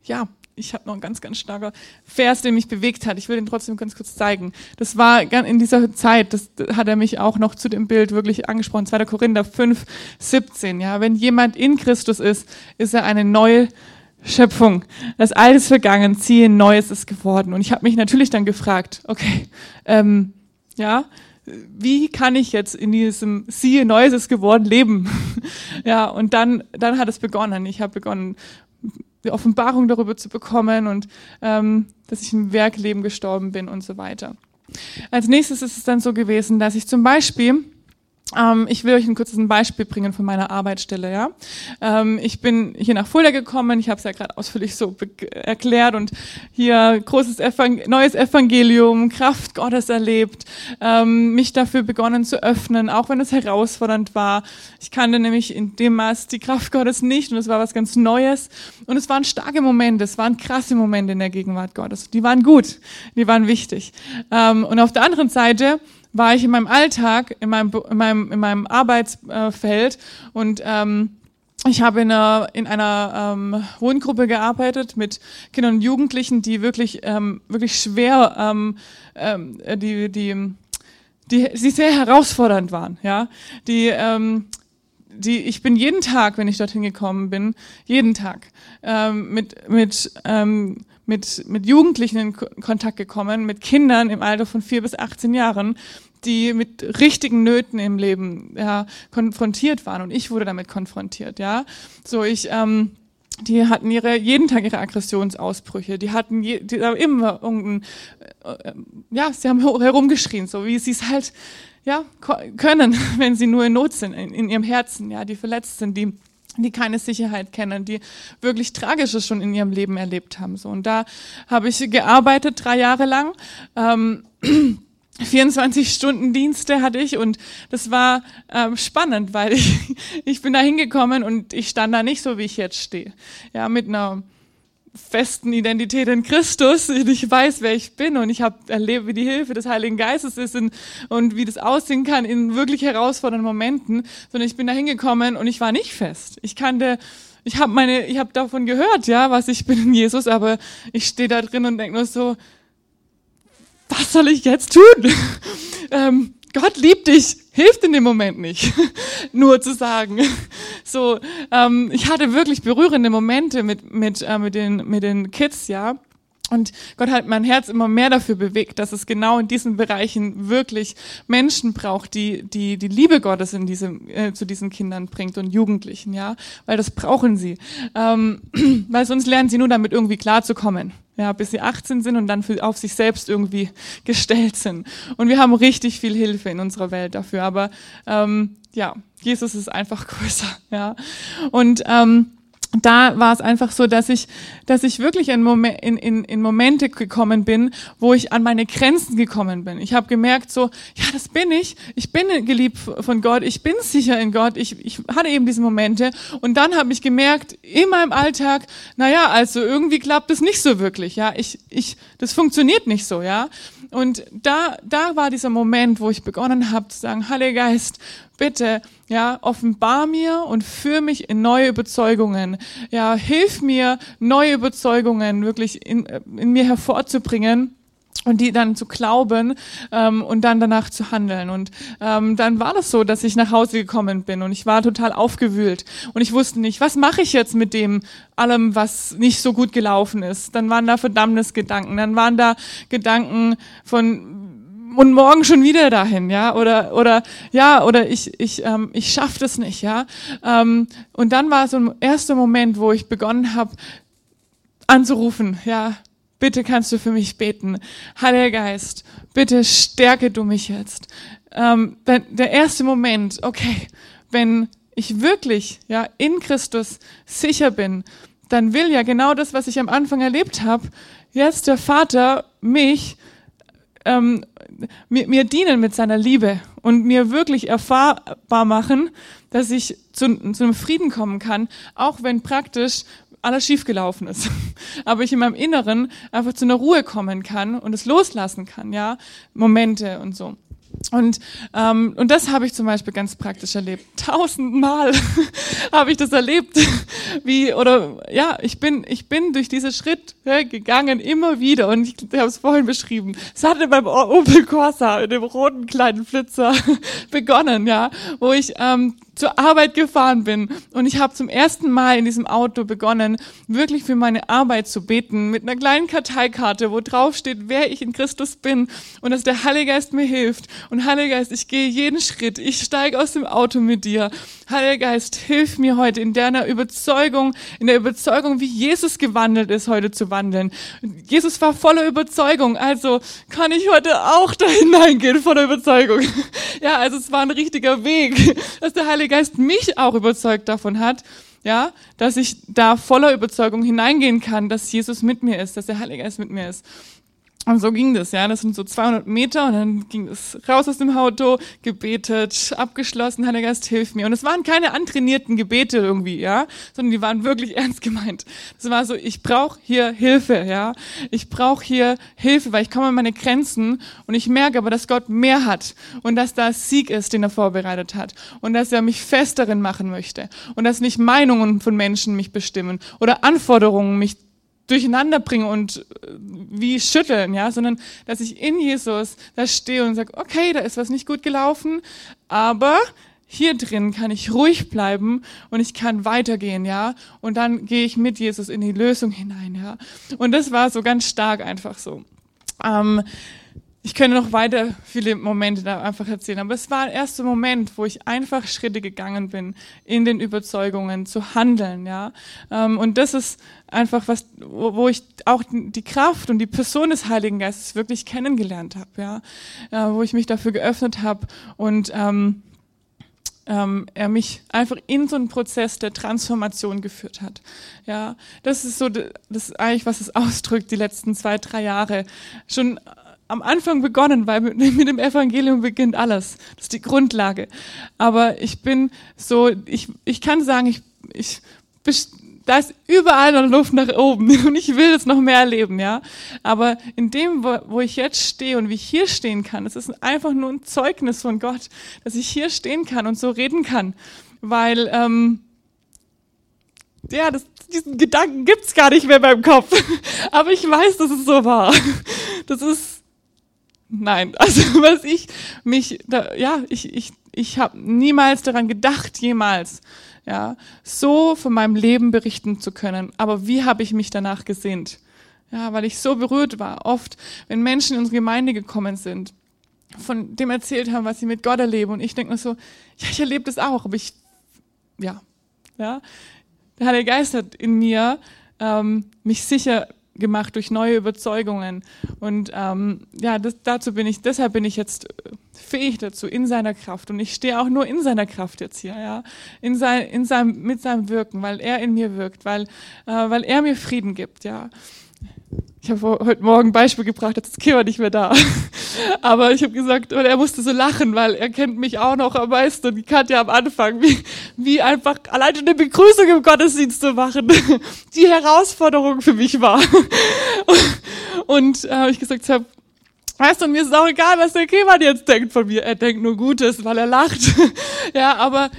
ja ich habe noch einen ganz, ganz starker Vers, der mich bewegt hat. Ich will den trotzdem ganz kurz zeigen. Das war in dieser Zeit, das hat er mich auch noch zu dem Bild wirklich angesprochen. 2. Korinther 5, 17. Ja, wenn jemand in Christus ist, ist er eine neue Schöpfung. Das Alte ist vergangen, ziehe Neues ist geworden. Und ich habe mich natürlich dann gefragt, okay, ähm, ja, wie kann ich jetzt in diesem siehe Neues ist geworden leben? ja, und dann, dann hat es begonnen. Ich habe begonnen, die Offenbarung darüber zu bekommen und ähm, dass ich im Werkleben gestorben bin und so weiter. Als nächstes ist es dann so gewesen, dass ich zum Beispiel ähm, ich will euch ein kurzes Beispiel bringen von meiner Arbeitsstelle. Ja, ähm, ich bin hier nach Fulda gekommen. Ich habe es ja gerade ausführlich so erklärt und hier großes Evang neues Evangelium, Kraft Gottes erlebt, ähm, mich dafür begonnen zu öffnen, auch wenn es herausfordernd war. Ich kannte nämlich in dem Maß die Kraft Gottes nicht und es war was ganz Neues und es waren starke Momente, es waren krasse Momente in der Gegenwart Gottes. Die waren gut, die waren wichtig. Ähm, und auf der anderen Seite war ich in meinem Alltag, in meinem, in meinem, in meinem Arbeitsfeld und ähm, ich habe in einer, in einer ähm, Wohngruppe gearbeitet mit Kindern und Jugendlichen, die wirklich, ähm, wirklich schwer, ähm, ähm, die, die, die, die sehr herausfordernd waren, ja, die, ähm, die, ich bin jeden Tag, wenn ich dorthin gekommen bin, jeden Tag ähm, mit, mit ähm, mit, mit Jugendlichen in Kontakt gekommen, mit Kindern im Alter von vier bis 18 Jahren, die mit richtigen Nöten im Leben ja, konfrontiert waren. Und ich wurde damit konfrontiert. Ja, so ich. Ähm, die hatten ihre jeden Tag ihre Aggressionsausbrüche. Die hatten je, die haben immer irgendein, äh, ja, sie haben herumgeschrien, so wie sie es halt ja können, wenn sie nur in Not sind in, in ihrem Herzen, ja, die verletzt sind, die die keine Sicherheit kennen, die wirklich Tragisches schon in ihrem Leben erlebt haben. So und da habe ich gearbeitet drei Jahre lang. Ähm, 24-Stunden-Dienste hatte ich und das war ähm, spannend, weil ich, ich bin da hingekommen und ich stand da nicht so, wie ich jetzt stehe. Ja, mit einer festen Identität in Christus. Ich weiß, wer ich bin und ich habe erlebt, wie die Hilfe des Heiligen Geistes ist und, und wie das aussehen kann in wirklich herausfordernden Momenten. Sondern ich bin da hingekommen und ich war nicht fest. Ich kannte ich habe meine, ich habe davon gehört, ja, was ich bin in Jesus, aber ich stehe da drin und denke nur so, was soll ich jetzt tun? ähm, Gott liebt dich, hilft in dem Moment nicht, nur zu sagen. So, ähm, ich hatte wirklich berührende Momente mit mit äh, mit den mit den Kids, ja. Und Gott hat mein Herz immer mehr dafür bewegt, dass es genau in diesen Bereichen wirklich Menschen braucht, die die, die Liebe Gottes in diese, äh, zu diesen Kindern bringt und Jugendlichen, ja, weil das brauchen sie, ähm, weil sonst lernen sie nur damit irgendwie klarzukommen, ja, bis sie 18 sind und dann für, auf sich selbst irgendwie gestellt sind. Und wir haben richtig viel Hilfe in unserer Welt dafür, aber ähm, ja, Jesus ist einfach größer, ja, und ähm, da war es einfach so, dass ich, dass ich wirklich in, Momen, in, in, in Momente gekommen bin, wo ich an meine Grenzen gekommen bin. Ich habe gemerkt, so, ja, das bin ich. Ich bin geliebt von Gott. Ich bin sicher in Gott. Ich, ich hatte eben diese Momente. Und dann habe ich gemerkt, in meinem Alltag, naja, also irgendwie klappt es nicht so wirklich. Ja, ich, ich, das funktioniert nicht so. Ja, und da, da war dieser Moment, wo ich begonnen habe zu sagen, Heiliger Geist, bitte, ja, offenbar mir und führe mich in neue Überzeugungen. Ja, hilf mir, neue Überzeugungen wirklich in, in mir hervorzubringen und die dann zu glauben ähm, und dann danach zu handeln. Und ähm, dann war das so, dass ich nach Hause gekommen bin und ich war total aufgewühlt und ich wusste nicht, was mache ich jetzt mit dem allem, was nicht so gut gelaufen ist. Dann waren da Verdammnisgedanken, dann waren da Gedanken von und morgen schon wieder dahin, ja, oder oder ja, oder ich ich ähm, ich schaff das nicht, ja. Ähm, und dann war so ein erster Moment, wo ich begonnen habe anzurufen, ja, bitte kannst du für mich beten. Heiliger Geist, bitte stärke du mich jetzt. Ähm, der, erste Moment, okay, wenn ich wirklich ja in Christus sicher bin, dann will ja genau das, was ich am Anfang erlebt habe, jetzt der Vater mich ähm, mir, mir dienen mit seiner Liebe und mir wirklich erfahrbar machen, dass ich zu, zu einem Frieden kommen kann, auch wenn praktisch alles schiefgelaufen ist. Aber ich in meinem Inneren einfach zu einer Ruhe kommen kann und es loslassen kann, ja, Momente und so. Und, ähm, und das habe ich zum Beispiel ganz praktisch erlebt. Tausendmal habe ich das erlebt. Wie, oder ja, ich bin, ich bin durch diese Schritt ja, gegangen, immer wieder. Und ich, ich habe es vorhin beschrieben. Es hatte beim Opel Corsa, dem roten kleinen Flitzer, begonnen, ja, wo ich ähm, zur Arbeit gefahren bin und ich habe zum ersten Mal in diesem Auto begonnen, wirklich für meine Arbeit zu beten, mit einer kleinen Karteikarte, wo drauf steht, wer ich in Christus bin und dass der Heilige Geist mir hilft. Und Heiliger Geist, ich gehe jeden Schritt, ich steige aus dem Auto mit dir. Heiliger Geist, hilf mir heute in deiner Überzeugung, in der Überzeugung, wie Jesus gewandelt ist, heute zu wandeln. Jesus war voller Überzeugung, also kann ich heute auch da hineingehen voller Überzeugung. Ja, also es war ein richtiger Weg, dass der Heilige Heilige Geist mich auch überzeugt davon hat, ja, dass ich da voller Überzeugung hineingehen kann, dass Jesus mit mir ist, dass der Heilige Geist mit mir ist. Und so ging das, ja. Das sind so 200 Meter und dann ging es raus aus dem Auto, gebetet, abgeschlossen, Heiliger Geist, hilf mir. Und es waren keine antrainierten Gebete irgendwie, ja, sondern die waren wirklich ernst gemeint. Es war so, ich brauche hier Hilfe, ja. Ich brauche hier Hilfe, weil ich komme an meine Grenzen und ich merke aber, dass Gott mehr hat und dass da Sieg ist, den er vorbereitet hat und dass er mich fest darin machen möchte und dass nicht Meinungen von Menschen mich bestimmen oder Anforderungen mich durcheinander bringen und äh, wie schütteln, ja, sondern dass ich in Jesus da stehe und sage, okay, da ist was nicht gut gelaufen, aber hier drin kann ich ruhig bleiben und ich kann weitergehen, ja, und dann gehe ich mit Jesus in die Lösung hinein, ja, und das war so ganz stark einfach so. Ähm, ich könnte noch weiter viele Momente da einfach erzählen, aber es war der erste Moment, wo ich einfach Schritte gegangen bin, in den Überzeugungen zu handeln, ja. Ähm, und das ist einfach was, wo ich auch die Kraft und die Person des Heiligen Geistes wirklich kennengelernt habe, ja. Wo ich mich dafür geöffnet habe und ähm, ähm, er mich einfach in so einen Prozess der Transformation geführt hat. Ja, das ist so das ist eigentlich, was es ausdrückt, die letzten zwei, drei Jahre. Schon am Anfang begonnen, weil mit, mit, dem Evangelium beginnt alles. Das ist die Grundlage. Aber ich bin so, ich, ich kann sagen, ich, ich, da ist überall noch Luft nach oben und ich will das noch mehr erleben, ja. Aber in dem, wo, wo ich jetzt stehe und wie ich hier stehen kann, das ist einfach nur ein Zeugnis von Gott, dass ich hier stehen kann und so reden kann, weil ähm, ja, das, diesen Gedanken gibt's gar nicht mehr beim Kopf. Aber ich weiß, dass es so war. Das ist, nein, also was ich mich, da, ja, ich, ich, ich habe niemals daran gedacht, jemals, ja, so von meinem Leben berichten zu können. Aber wie habe ich mich danach gesehnt? Ja, weil ich so berührt war. Oft, wenn Menschen in unsere Gemeinde gekommen sind, von dem erzählt haben, was sie mit Gott erleben. Und ich denke mir so, ja, ich erlebe das auch, aber ich, ja, ja, der Heilige Geist hat in mir ähm, mich sicher gemacht durch neue Überzeugungen. Und ähm, ja, das, dazu bin ich, deshalb bin ich jetzt fähig dazu in seiner Kraft. Und ich stehe auch nur in seiner Kraft jetzt hier, ja, in sein, in seinem, mit seinem Wirken, weil er in mir wirkt, weil, äh, weil er mir Frieden gibt, ja. Ich habe heute Morgen ein Beispiel gebracht, jetzt ist Kira nicht mehr da. Aber ich habe gesagt, und er musste so lachen, weil er kennt mich auch noch am meisten und die Katja am Anfang, wie, wie einfach allein eine Begrüßung im Gottesdienst zu machen, die Herausforderung für mich war. Und äh, habe ich gesagt, hab, weißt du, mir ist auch egal, was der Kemann jetzt denkt von mir. Er denkt nur Gutes, weil er lacht. ja, aber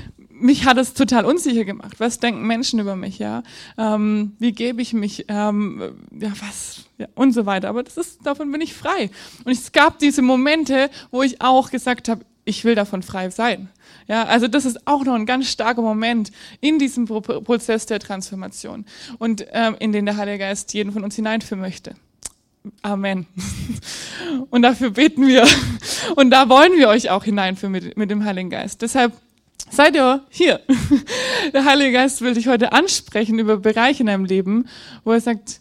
mich hat es total unsicher gemacht. Was denken Menschen über mich, ja? Ähm, wie gebe ich mich, ähm, ja, was, ja, und so weiter. Aber das ist, davon bin ich frei. Und es gab diese Momente, wo ich auch gesagt habe, ich will davon frei sein. Ja, also das ist auch noch ein ganz starker Moment in diesem Pro Prozess der Transformation und ähm, in den der Heilige Geist jeden von uns hineinführen möchte. Amen. Und dafür beten wir. Und da wollen wir euch auch hineinführen mit, mit dem Heiligen Geist. Deshalb Seid ihr hier? Der Heilige Geist will dich heute ansprechen über Bereiche in deinem Leben, wo er sagt,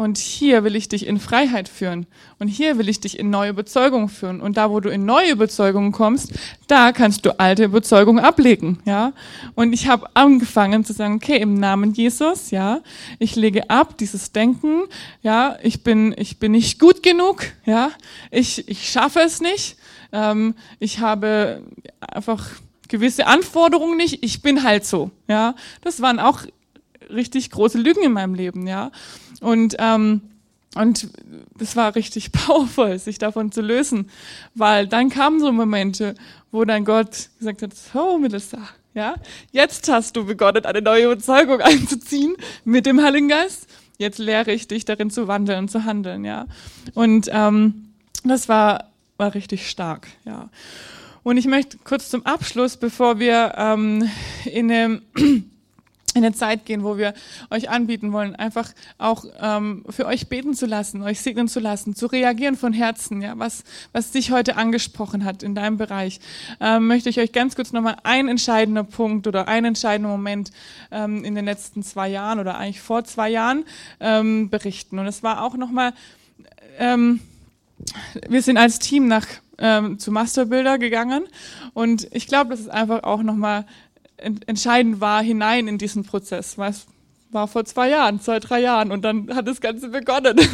und hier will ich dich in Freiheit führen. Und hier will ich dich in neue Überzeugungen führen. Und da, wo du in neue Überzeugungen kommst, da kannst du alte Überzeugungen ablegen, ja. Und ich habe angefangen zu sagen, okay, im Namen Jesus, ja, ich lege ab dieses Denken, ja, ich bin, ich bin nicht gut genug, ja, ich, ich schaffe es nicht, ähm, ich habe einfach gewisse Anforderungen nicht, ich bin halt so, ja. Das waren auch richtig große Lügen in meinem Leben, ja. Und ähm, und das war richtig powerful, sich davon zu lösen, weil dann kamen so Momente, wo dann Gott gesagt hat, so Melissa, ja, jetzt hast du begonnen, eine neue Überzeugung einzuziehen mit dem Heiligen Geist. Jetzt lehre ich dich darin zu wandeln und zu handeln, ja. Und ähm, das war war richtig stark, ja. Und ich möchte kurz zum Abschluss, bevor wir ähm, in eine, in eine Zeit gehen, wo wir euch anbieten wollen, einfach auch ähm, für euch beten zu lassen, euch segnen zu lassen, zu reagieren von Herzen, ja, was, was dich heute angesprochen hat in deinem Bereich, ähm, möchte ich euch ganz kurz nochmal ein entscheidender Punkt oder ein entscheidender Moment ähm, in den letzten zwei Jahren oder eigentlich vor zwei Jahren ähm, berichten. Und es war auch nochmal, ähm, wir sind als Team nach ähm, zu Masterbilder gegangen und ich glaube, dass es einfach auch nochmal entscheidend war hinein in diesen Prozess. Was war vor zwei Jahren, zwei, drei Jahren und dann hat das Ganze begonnen.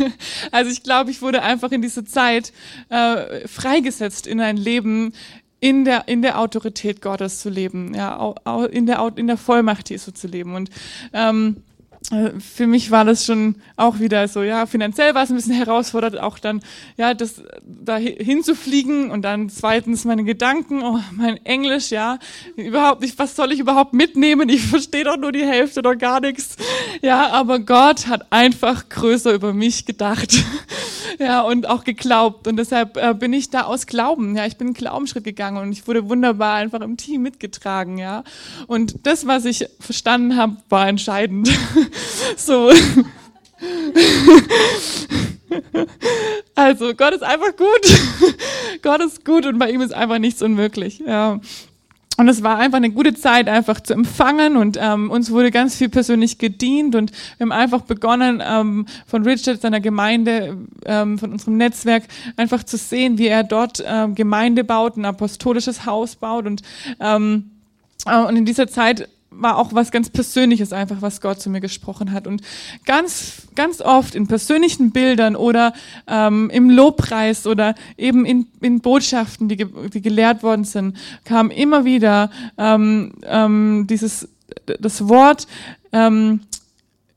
Also ich glaube, ich wurde einfach in dieser Zeit äh, freigesetzt in ein Leben, in der, in der Autorität Gottes zu leben, ja, in der, in der Vollmacht Jesu zu leben. Und ähm, äh, für mich war das schon auch wieder so, ja, finanziell war es ein bisschen herausfordernd, auch dann, ja, das da hinzufliegen und dann zweitens meine Gedanken, oh, mein Englisch, ja, überhaupt nicht, was soll ich überhaupt mitnehmen? Ich verstehe doch nur die Hälfte oder gar nichts. Ja, aber Gott hat einfach größer über mich gedacht. ja, und auch geglaubt und deshalb äh, bin ich da aus Glauben, ja, ich bin einen Glaubensschritt gegangen und ich wurde wunderbar einfach im Team mitgetragen, ja. Und das, was ich verstanden habe, war entscheidend. so. Also, Gott ist einfach gut. Gott ist gut und bei ihm ist einfach nichts unmöglich. Ja. Und es war einfach eine gute Zeit, einfach zu empfangen und ähm, uns wurde ganz viel persönlich gedient und wir haben einfach begonnen, ähm, von Richard, seiner Gemeinde, ähm, von unserem Netzwerk, einfach zu sehen, wie er dort ähm, Gemeinde baut, ein apostolisches Haus baut und, ähm, äh, und in dieser Zeit war auch was ganz Persönliches einfach, was Gott zu mir gesprochen hat. Und ganz, ganz oft in persönlichen Bildern oder ähm, im Lobpreis oder eben in, in Botschaften, die, die gelehrt worden sind, kam immer wieder ähm, ähm, dieses das Wort ähm,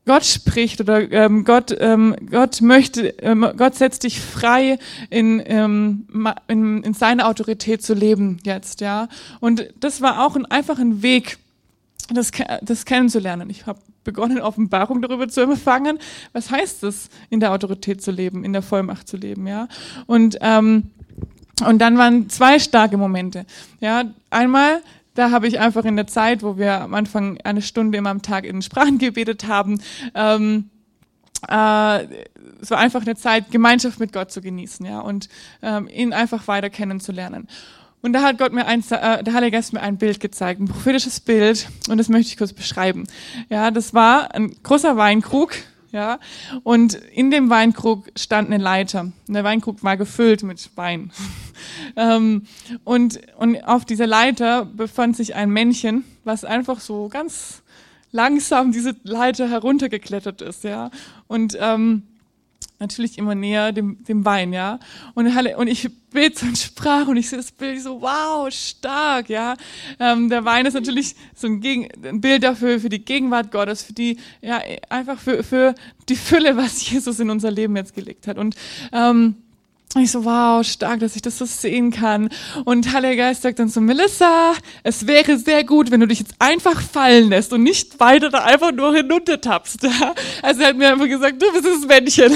Gott spricht oder ähm, Gott, ähm, Gott möchte, ähm, Gott setzt dich frei, in, ähm, in, in seine Autorität zu leben jetzt, ja. Und das war auch ein, einfach ein Weg, das, das kennenzulernen. Ich habe begonnen, Offenbarung darüber zu empfangen. Was heißt es, in der Autorität zu leben, in der Vollmacht zu leben, ja? Und ähm, und dann waren zwei starke Momente. Ja, einmal da habe ich einfach in der Zeit, wo wir am Anfang eine Stunde immer am Tag in Sprachen gebetet haben, ähm, äh, es war einfach eine Zeit, Gemeinschaft mit Gott zu genießen, ja, und ähm, ihn einfach weiter kennenzulernen. Und da hat Gott mir ein, äh, der Heilige Geist mir ein Bild gezeigt, ein prophetisches Bild, und das möchte ich kurz beschreiben. Ja, das war ein großer Weinkrug, ja, und in dem Weinkrug stand eine Leiter. Und der Weinkrug war gefüllt mit Wein. ähm, und, und auf dieser Leiter befand sich ein Männchen, was einfach so ganz langsam diese Leiter heruntergeklettert ist, ja. Und ähm, natürlich immer näher dem, dem Wein, ja. Und, und ich bete und sprach und ich sehe das Bild so, wow, stark, ja. Ähm, der Wein ist natürlich so ein, Gegen, ein Bild dafür, für die Gegenwart Gottes, für die, ja, einfach für, für die Fülle, was Jesus in unser Leben jetzt gelegt hat. Und ähm, und ich so, wow, stark, dass ich das so sehen kann. Und Heiliger sagt dann so, Melissa, es wäre sehr gut, wenn du dich jetzt einfach fallen lässt und nicht weiter da einfach nur hinuntertappst. Also er hat mir einfach gesagt, du bist das Männchen.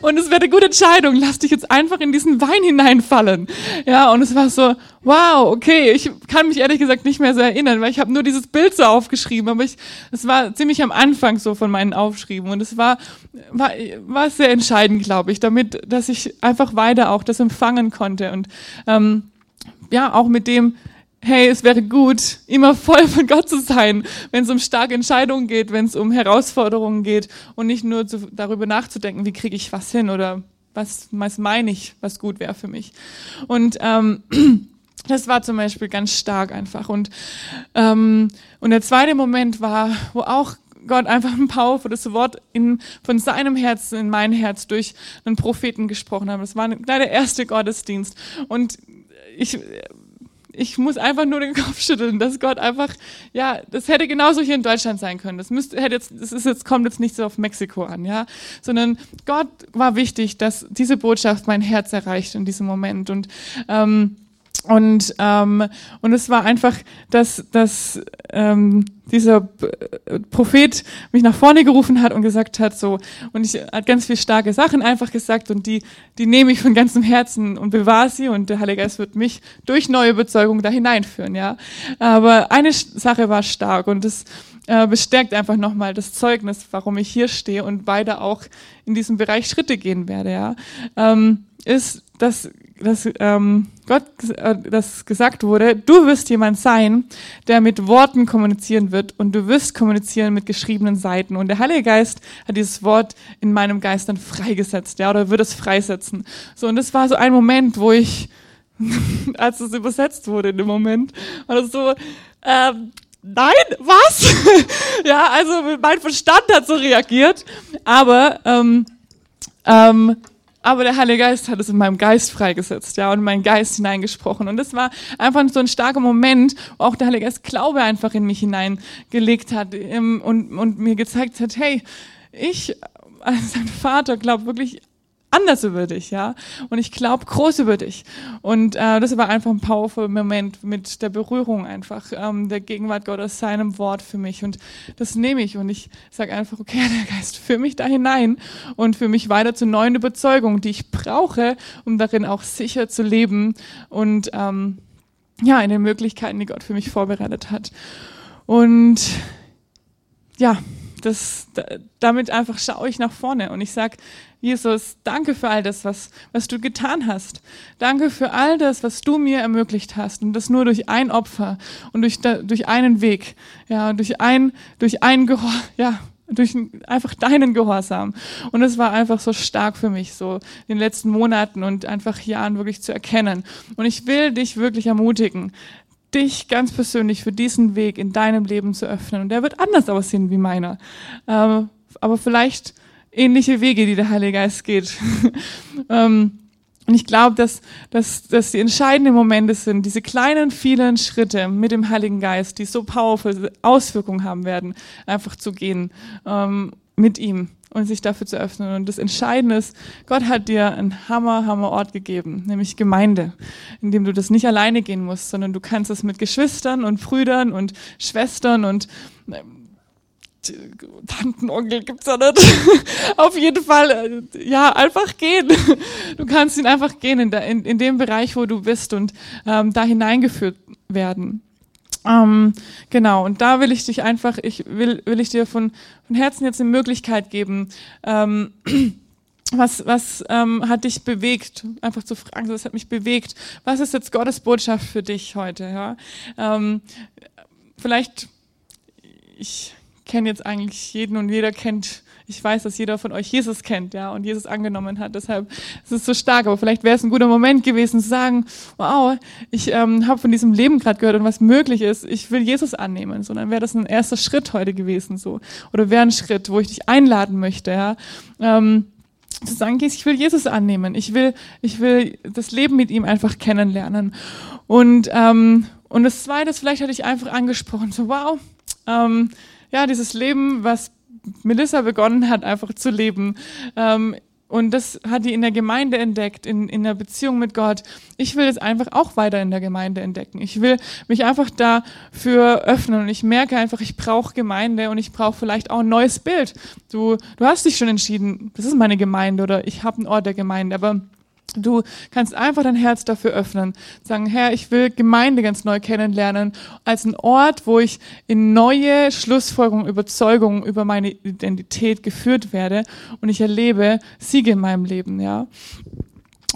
Und es wäre eine gute Entscheidung, lass dich jetzt einfach in diesen Wein hineinfallen. Ja, und es war so, wow, okay, ich kann mich ehrlich gesagt nicht mehr so erinnern, weil ich habe nur dieses Bild so aufgeschrieben, aber ich, es war ziemlich am Anfang so von meinen Aufschrieben und es war, war, war sehr entscheidend, glaube ich, damit, dass ich einfach weiter auch das empfangen konnte und ähm, ja, auch mit dem, hey, es wäre gut, immer voll von Gott zu sein, wenn es um starke Entscheidungen geht, wenn es um Herausforderungen geht und nicht nur zu, darüber nachzudenken, wie kriege ich was hin oder was, was meine ich, was gut wäre für mich. Und ähm, Das war zum Beispiel ganz stark einfach. Und, ähm, und der zweite Moment war, wo auch Gott einfach ein powervolles Wort in, von seinem Herzen in mein Herz durch einen Propheten gesprochen hat. Das war der erste Gottesdienst. Und ich, ich muss einfach nur den Kopf schütteln, dass Gott einfach, ja, das hätte genauso hier in Deutschland sein können. Das müsste, hätte jetzt, das ist jetzt, kommt jetzt nicht so auf Mexiko an, ja, sondern Gott war wichtig, dass diese Botschaft mein Herz erreicht in diesem Moment und, ähm, und, ähm, und es war einfach, dass, dass ähm, dieser Prophet mich nach vorne gerufen hat und gesagt hat, so, und ich hat ganz viel starke Sachen einfach gesagt und die, die nehme ich von ganzem Herzen und bewahre sie und der Heilige Geist wird mich durch neue Überzeugung da hineinführen, ja. Aber eine Sache war stark und das äh, bestärkt einfach nochmal das Zeugnis, warum ich hier stehe und weiter auch in diesem Bereich Schritte gehen werde, ja. Ähm, ist, dass dass ähm, Gott äh, das gesagt wurde, du wirst jemand sein, der mit Worten kommunizieren wird und du wirst kommunizieren mit geschriebenen Seiten. Und der Heilige Geist hat dieses Wort in meinem Geist dann freigesetzt, ja, oder wird es freisetzen. So, und das war so ein Moment, wo ich, als es übersetzt wurde in dem Moment, war das so, ähm, nein, was? ja, also mein Verstand hat so reagiert, aber ähm, ähm, aber der Heilige Geist hat es in meinem Geist freigesetzt, ja, und in meinen Geist hineingesprochen. Und das war einfach so ein starker Moment, wo auch der Heilige Geist Glaube einfach in mich hineingelegt hat ähm, und, und mir gezeigt hat, hey, ich als sein Vater glaube wirklich anders über dich, ja. Und ich glaube groß über dich. Und äh, das war einfach ein powerful Moment mit der Berührung einfach, ähm, der Gegenwart Gottes, seinem Wort für mich. Und das nehme ich und ich sage einfach, okay, der Geist, führ mich da hinein und für mich weiter zu neuen Überzeugungen, die ich brauche, um darin auch sicher zu leben und ähm, ja, in den Möglichkeiten, die Gott für mich vorbereitet hat. Und ja, das, damit einfach schaue ich nach vorne und ich sage, Jesus, danke für all das, was, was du getan hast. Danke für all das, was du mir ermöglicht hast. Und das nur durch ein Opfer und durch, durch einen Weg. Ja, durch ein, durch ein Gehor, ja, durch einfach deinen Gehorsam. Und es war einfach so stark für mich, so in den letzten Monaten und einfach Jahren wirklich zu erkennen. Und ich will dich wirklich ermutigen, dich ganz persönlich für diesen Weg in deinem Leben zu öffnen. Und der wird anders aussehen wie meiner. Ähm, aber vielleicht ähnliche Wege, die der Heilige Geist geht. ähm, und ich glaube, dass, dass, dass die entscheidenden Momente sind, diese kleinen, vielen Schritte mit dem Heiligen Geist, die so powerful Auswirkungen haben werden, einfach zu gehen ähm, mit ihm und sich dafür zu öffnen. Und das Entscheidende ist, Gott hat dir einen Hammer, Hammer Ort gegeben, nämlich Gemeinde, in dem du das nicht alleine gehen musst, sondern du kannst es mit Geschwistern und Brüdern und Schwestern und Tanten, Onkel gibt's ja nicht. Auf jeden Fall, äh, ja, einfach gehen. Du kannst ihn einfach gehen in, in, in dem Bereich, wo du bist und ähm, da hineingeführt werden. Ähm, genau, und da will ich dich einfach, ich will, will ich dir von, von Herzen jetzt eine Möglichkeit geben, ähm, was, was ähm, hat dich bewegt? Einfach zu fragen, was hat mich bewegt? Was ist jetzt Gottes Botschaft für dich heute? Ja? Ähm, vielleicht, ich kenne jetzt eigentlich jeden und jeder kennt, ich weiß, dass jeder von euch Jesus kennt, ja, und Jesus angenommen hat. Deshalb ist es so stark. Aber vielleicht wäre es ein guter Moment gewesen zu sagen, wow, ich ähm, habe von diesem Leben gerade gehört und was möglich ist, ich will Jesus annehmen. So, dann wäre das ein erster Schritt heute gewesen, so. Oder wäre ein Schritt, wo ich dich einladen möchte, ja. Ähm, zu sagen, ich will Jesus annehmen. Ich will, ich will das Leben mit ihm einfach kennenlernen. Und, ähm, und das zweite vielleicht hatte ich einfach angesprochen, so wow, ähm, ja, dieses Leben, was Melissa begonnen hat, einfach zu leben. Ähm, und das hat die in der Gemeinde entdeckt, in, in der Beziehung mit Gott. Ich will es einfach auch weiter in der Gemeinde entdecken. Ich will mich einfach dafür öffnen und ich merke einfach, ich brauche Gemeinde und ich brauche vielleicht auch ein neues Bild. Du, du hast dich schon entschieden, das ist meine Gemeinde oder ich habe einen Ort der Gemeinde, aber Du kannst einfach dein Herz dafür öffnen, sagen, Herr, ich will Gemeinde ganz neu kennenlernen, als ein Ort, wo ich in neue Schlussfolgerungen, Überzeugungen über meine Identität geführt werde und ich erlebe Siege in meinem Leben, ja.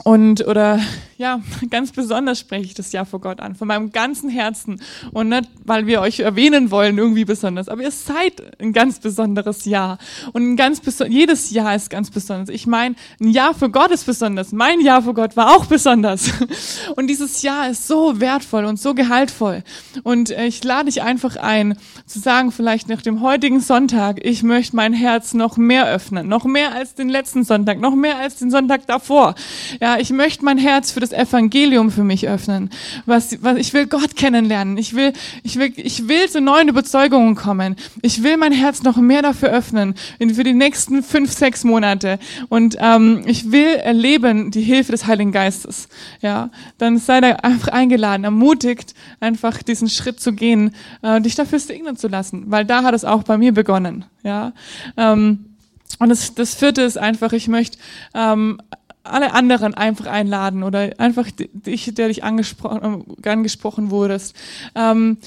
Und oder ja, ganz besonders spreche ich das Jahr vor Gott an, von meinem ganzen Herzen. Und nicht, weil wir euch erwähnen wollen, irgendwie besonders, aber ihr seid ein ganz besonderes Jahr. Und ein ganz jedes Jahr ist ganz besonders. Ich meine, ein Jahr für Gott ist besonders. Mein Jahr für Gott war auch besonders. Und dieses Jahr ist so wertvoll und so gehaltvoll. Und äh, ich lade dich einfach ein, zu sagen, vielleicht nach dem heutigen Sonntag, ich möchte mein Herz noch mehr öffnen, noch mehr als den letzten Sonntag, noch mehr als den Sonntag davor. Ja, ich möchte mein Herz für das Evangelium für mich öffnen. Was, was, ich will Gott kennenlernen. Ich will, ich will, ich will zu neuen Überzeugungen kommen. Ich will mein Herz noch mehr dafür öffnen für die nächsten fünf, sechs Monate. Und ähm, ich will erleben die Hilfe des Heiligen Geistes. Ja, dann sei da einfach eingeladen, ermutigt, einfach diesen Schritt zu gehen, äh, dich dafür segnen zu lassen, weil da hat es auch bei mir begonnen. Ja. Ähm, und das, das vierte ist einfach, ich möchte ähm, alle anderen einfach einladen oder einfach dich, der dich angesprochen, angesprochen wurdest. Ähm,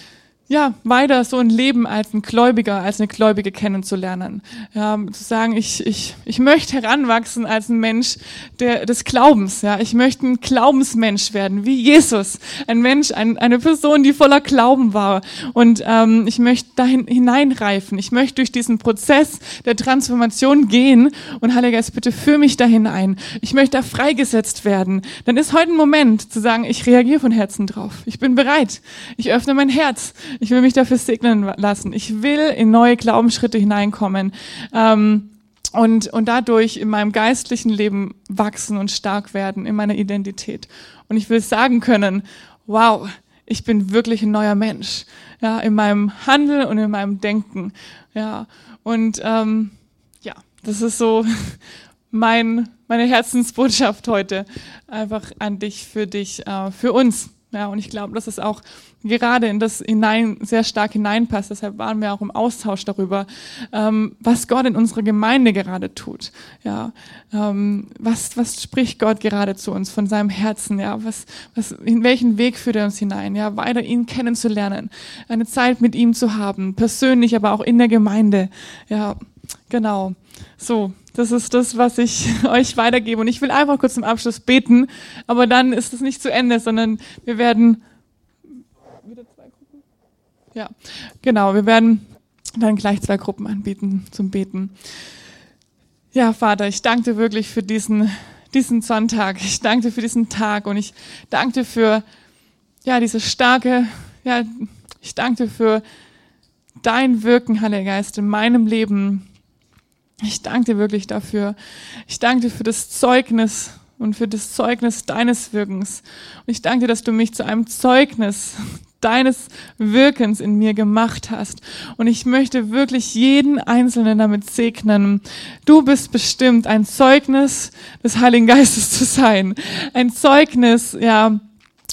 ja, weiter so ein Leben als ein Gläubiger, als eine Gläubige kennenzulernen. Ja, zu sagen, ich, ich, ich möchte heranwachsen als ein Mensch der, des Glaubens. Ja, ich möchte ein Glaubensmensch werden, wie Jesus. Ein Mensch, ein, eine Person, die voller Glauben war. Und ähm, ich möchte dahin hineinreifen. Ich möchte durch diesen Prozess der Transformation gehen. Und Heiliger Geist, bitte führ mich da hinein. Ich möchte da freigesetzt werden. Dann ist heute ein Moment zu sagen, ich reagiere von Herzen drauf. Ich bin bereit. Ich öffne mein Herz ich will mich dafür segnen lassen. Ich will in neue Glaubensschritte hineinkommen. Ähm, und, und dadurch in meinem geistlichen Leben wachsen und stark werden, in meiner Identität. Und ich will sagen können, wow, ich bin wirklich ein neuer Mensch, ja, in meinem Handeln und in meinem Denken, ja. Und ähm, ja, das ist so mein, meine Herzensbotschaft heute, einfach an dich, für dich, äh, für uns. Ja, und ich glaube, dass es auch gerade in das hinein sehr stark hineinpasst. Deshalb waren wir auch im Austausch darüber, ähm, was Gott in unserer Gemeinde gerade tut. Ja, ähm, was was spricht Gott gerade zu uns von seinem Herzen? Ja, was was in welchen Weg führt er uns hinein? Ja, weiter ihn kennenzulernen, eine Zeit mit ihm zu haben, persönlich, aber auch in der Gemeinde. Ja, genau. So, das ist das, was ich euch weitergebe. Und ich will einfach kurz zum Abschluss beten, aber dann ist es nicht zu Ende, sondern wir werden. Ja, genau, wir werden dann gleich zwei Gruppen anbieten zum Beten. Ja, Vater, ich danke dir wirklich für diesen, diesen Sonntag. Ich danke dir für diesen Tag und ich danke dir für ja, diese starke ja, ich danke dir für dein Wirken, Heiliger Geist, in meinem Leben. Ich danke dir wirklich dafür. Ich danke dir für das Zeugnis und für das Zeugnis deines Wirkens. Und ich danke dir, dass du mich zu einem Zeugnis deines Wirkens in mir gemacht hast. Und ich möchte wirklich jeden Einzelnen damit segnen. Du bist bestimmt ein Zeugnis des Heiligen Geistes zu sein. Ein Zeugnis, ja,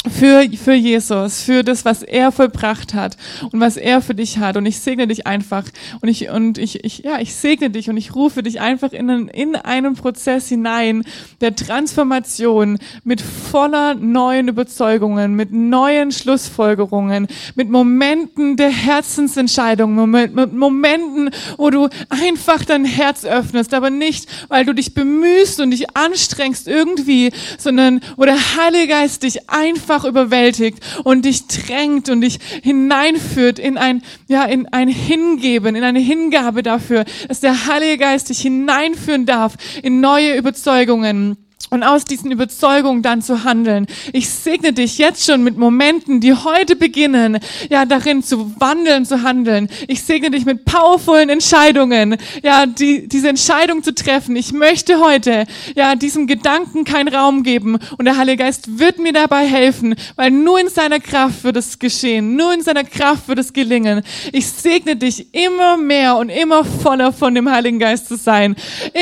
für, für Jesus, für das, was er vollbracht hat und was er für dich hat. Und ich segne dich einfach. Und ich, und ich, ich, ja, ich segne dich und ich rufe dich einfach in einen, in einen Prozess hinein der Transformation mit voller neuen Überzeugungen, mit neuen Schlussfolgerungen, mit Momenten der Herzensentscheidungen, mit, mit Momenten, wo du einfach dein Herz öffnest, aber nicht, weil du dich bemühst und dich anstrengst irgendwie, sondern wo der Heilige Geist dich einfach einfach überwältigt und dich drängt und dich hineinführt in ein, ja, in ein Hingeben, in eine Hingabe dafür, dass der Heilige Geist dich hineinführen darf in neue Überzeugungen und aus diesen Überzeugungen dann zu handeln. Ich segne dich jetzt schon mit Momenten, die heute beginnen, ja, darin zu wandeln, zu handeln. Ich segne dich mit powervollen Entscheidungen, ja, die, diese Entscheidung zu treffen. Ich möchte heute, ja, diesem Gedanken keinen Raum geben und der Heilige Geist wird mir dabei helfen, weil nur in seiner Kraft wird es geschehen, nur in seiner Kraft wird es gelingen. Ich segne dich immer mehr und immer voller von dem Heiligen Geist zu sein,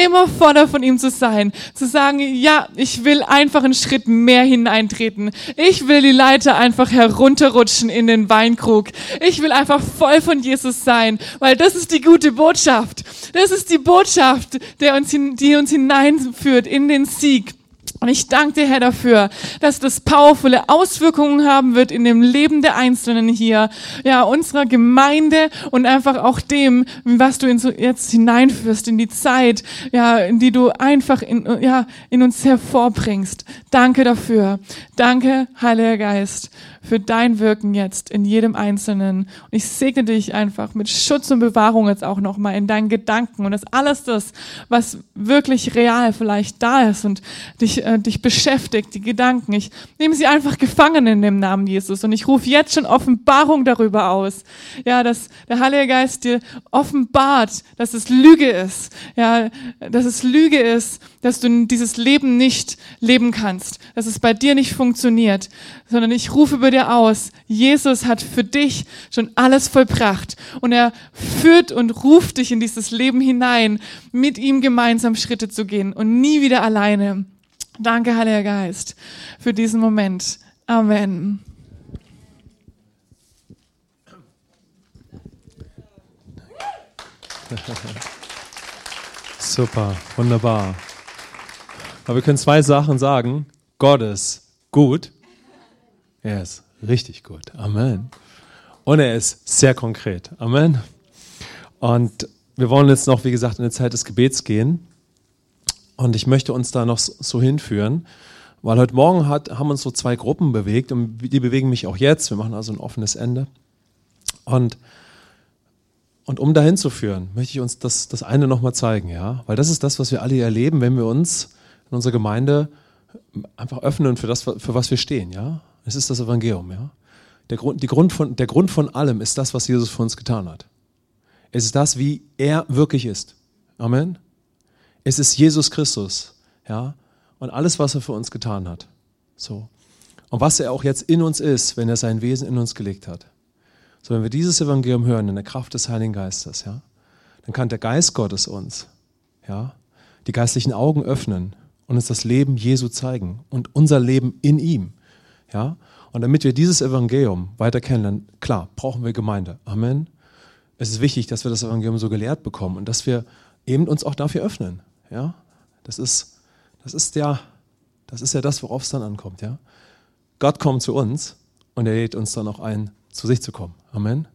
immer voller von ihm zu sein, zu sagen, ja, ich will einfach einen Schritt mehr hineintreten. Ich will die Leiter einfach herunterrutschen in den Weinkrug. Ich will einfach voll von Jesus sein, weil das ist die gute Botschaft. Das ist die Botschaft, der uns, die uns hineinführt in den Sieg. Und ich danke dir, Herr, dafür, dass das powervolle Auswirkungen haben wird in dem Leben der Einzelnen hier, ja, unserer Gemeinde und einfach auch dem, was du jetzt hineinführst in die Zeit, ja, in die du einfach in, ja, in uns hervorbringst. Danke dafür. Danke, Heiliger Geist für dein Wirken jetzt in jedem Einzelnen. Und ich segne dich einfach mit Schutz und Bewahrung jetzt auch nochmal in deinen Gedanken und das alles das, was wirklich real vielleicht da ist und dich, äh, dich beschäftigt, die Gedanken. Ich nehme sie einfach gefangen in dem Namen Jesus und ich rufe jetzt schon Offenbarung darüber aus. Ja, dass der Heilige Geist dir offenbart, dass es Lüge ist. Ja, dass es Lüge ist, dass du dieses Leben nicht leben kannst, dass es bei dir nicht funktioniert, sondern ich rufe über dir aus, Jesus hat für dich schon alles vollbracht und er führt und ruft dich in dieses Leben hinein, mit ihm gemeinsam Schritte zu gehen und nie wieder alleine. Danke, Heiliger Geist, für diesen Moment. Amen. Super, wunderbar. Aber wir können zwei Sachen sagen. Gott ist gut. Er ist richtig gut. Amen. Und er ist sehr konkret. Amen. Und wir wollen jetzt noch, wie gesagt, in die Zeit des Gebets gehen. Und ich möchte uns da noch so hinführen, weil heute Morgen hat, haben uns so zwei Gruppen bewegt und die bewegen mich auch jetzt. Wir machen also ein offenes Ende. Und, und um dahin zu führen, möchte ich uns das, das eine nochmal zeigen, ja? Weil das ist das, was wir alle erleben, wenn wir uns in unserer Gemeinde einfach öffnen für das, für was wir stehen, ja. Es ist das Evangelium, ja. Der Grund, die Grund von, der Grund von allem ist das, was Jesus für uns getan hat. Es ist das, wie er wirklich ist. Amen. Es ist Jesus Christus, ja. Und alles, was er für uns getan hat. So. Und was er auch jetzt in uns ist, wenn er sein Wesen in uns gelegt hat. So, wenn wir dieses Evangelium hören in der Kraft des Heiligen Geistes, ja, dann kann der Geist Gottes uns, ja, die geistlichen Augen öffnen und uns das Leben Jesu zeigen und unser Leben in ihm. Ja? Und damit wir dieses Evangelium weiter kennenlernen, klar, brauchen wir Gemeinde. Amen. Es ist wichtig, dass wir das Evangelium so gelehrt bekommen und dass wir eben uns auch dafür öffnen. Ja? Das ist, das ist ja, das ist ja das, worauf es dann ankommt. Ja? Gott kommt zu uns und er lädt uns dann auch ein, zu sich zu kommen. Amen.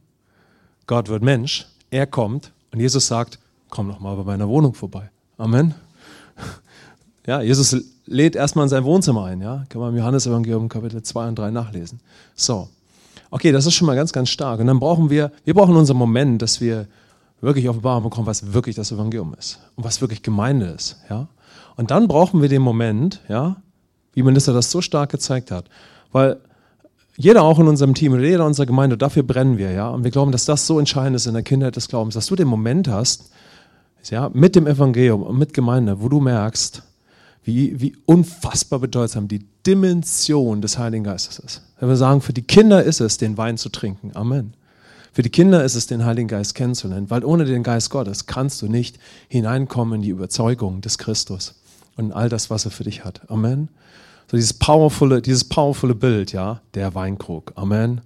Gott wird Mensch, er kommt und Jesus sagt, komm noch mal bei meiner Wohnung vorbei. Amen. Ja, Jesus lädt erstmal in sein Wohnzimmer ein, ja. Kann man im Johannesevangelium Kapitel 2 und 3 nachlesen. So. Okay, das ist schon mal ganz, ganz stark. Und dann brauchen wir, wir brauchen unseren Moment, dass wir wirklich offenbaren bekommen, was wirklich das Evangelium ist und was wirklich Gemeinde ist, ja. Und dann brauchen wir den Moment, ja, wie Minister das so stark gezeigt hat. Weil jeder auch in unserem Team oder jeder in unserer Gemeinde, dafür brennen wir, ja. Und wir glauben, dass das so entscheidend ist in der Kindheit des Glaubens, dass du den Moment hast, ja, mit dem Evangelium und mit Gemeinde, wo du merkst, wie, wie unfassbar bedeutsam die Dimension des Heiligen Geistes ist. Wenn wir sagen, für die Kinder ist es, den Wein zu trinken. Amen. Für die Kinder ist es, den Heiligen Geist kennenzulernen, weil ohne den Geist Gottes kannst du nicht hineinkommen in die Überzeugung des Christus und all das, was er für dich hat. Amen. So dieses powervolle, dieses powervolle Bild, ja, der Weinkrug. Amen.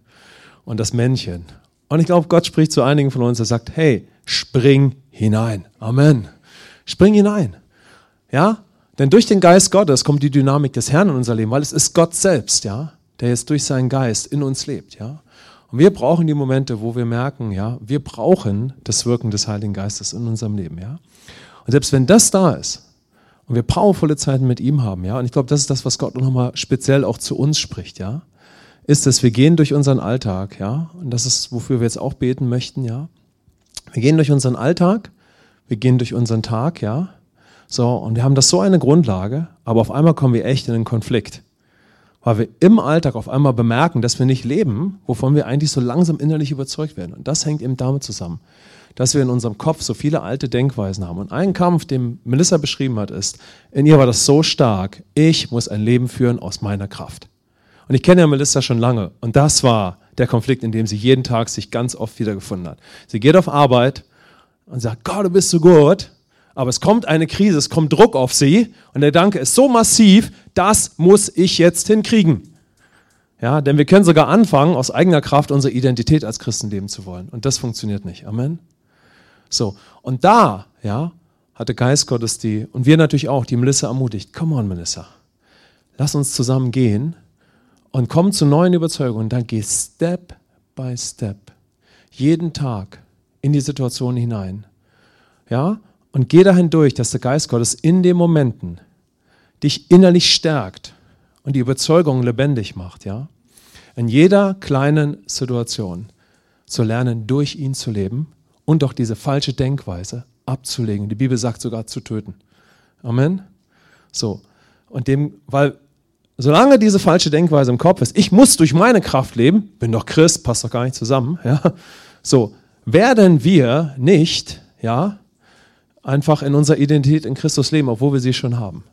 Und das Männchen. Und ich glaube, Gott spricht zu einigen von uns, er sagt, hey, spring hinein. Amen. Spring hinein. Ja? Denn durch den Geist Gottes kommt die Dynamik des Herrn in unser Leben, weil es ist Gott selbst, ja, der jetzt durch seinen Geist in uns lebt, ja. Und wir brauchen die Momente, wo wir merken, ja, wir brauchen das Wirken des Heiligen Geistes in unserem Leben, ja. Und selbst wenn das da ist und wir powervolle Zeiten mit ihm haben, ja, und ich glaube, das ist das, was Gott nochmal speziell auch zu uns spricht, ja, ist, dass wir gehen durch unseren Alltag, ja, und das ist, wofür wir jetzt auch beten möchten, ja. Wir gehen durch unseren Alltag, wir gehen durch unseren Tag, ja. So, und wir haben das so eine Grundlage, aber auf einmal kommen wir echt in einen Konflikt. Weil wir im Alltag auf einmal bemerken, dass wir nicht leben, wovon wir eigentlich so langsam innerlich überzeugt werden. Und das hängt eben damit zusammen, dass wir in unserem Kopf so viele alte Denkweisen haben. Und ein Kampf, den Melissa beschrieben hat, ist, in ihr war das so stark, ich muss ein Leben führen aus meiner Kraft. Und ich kenne ja Melissa schon lange. Und das war der Konflikt, in dem sie jeden Tag sich ganz oft wiedergefunden hat. Sie geht auf Arbeit und sagt, Gott, du bist so gut. Aber es kommt eine Krise, es kommt Druck auf sie und der Danke ist so massiv, das muss ich jetzt hinkriegen. Ja, denn wir können sogar anfangen, aus eigener Kraft unsere Identität als Christen leben zu wollen. Und das funktioniert nicht. Amen. So. Und da, ja, hatte Geist Gottes die, und wir natürlich auch, die Melissa ermutigt. Come on, Melissa. Lass uns zusammen gehen und komm zu neuen Überzeugungen. Und dann geh Step by Step. Jeden Tag in die Situation hinein. Ja? Und geh dahin durch, dass der Geist Gottes in den Momenten dich innerlich stärkt und die Überzeugung lebendig macht, ja? In jeder kleinen Situation zu lernen, durch ihn zu leben und auch diese falsche Denkweise abzulegen. Die Bibel sagt sogar zu töten. Amen. So. Und dem, weil solange diese falsche Denkweise im Kopf ist, ich muss durch meine Kraft leben, bin doch Christ, passt doch gar nicht zusammen, ja? So, werden wir nicht, ja, einfach in unserer Identität in Christus leben, obwohl wir sie schon haben.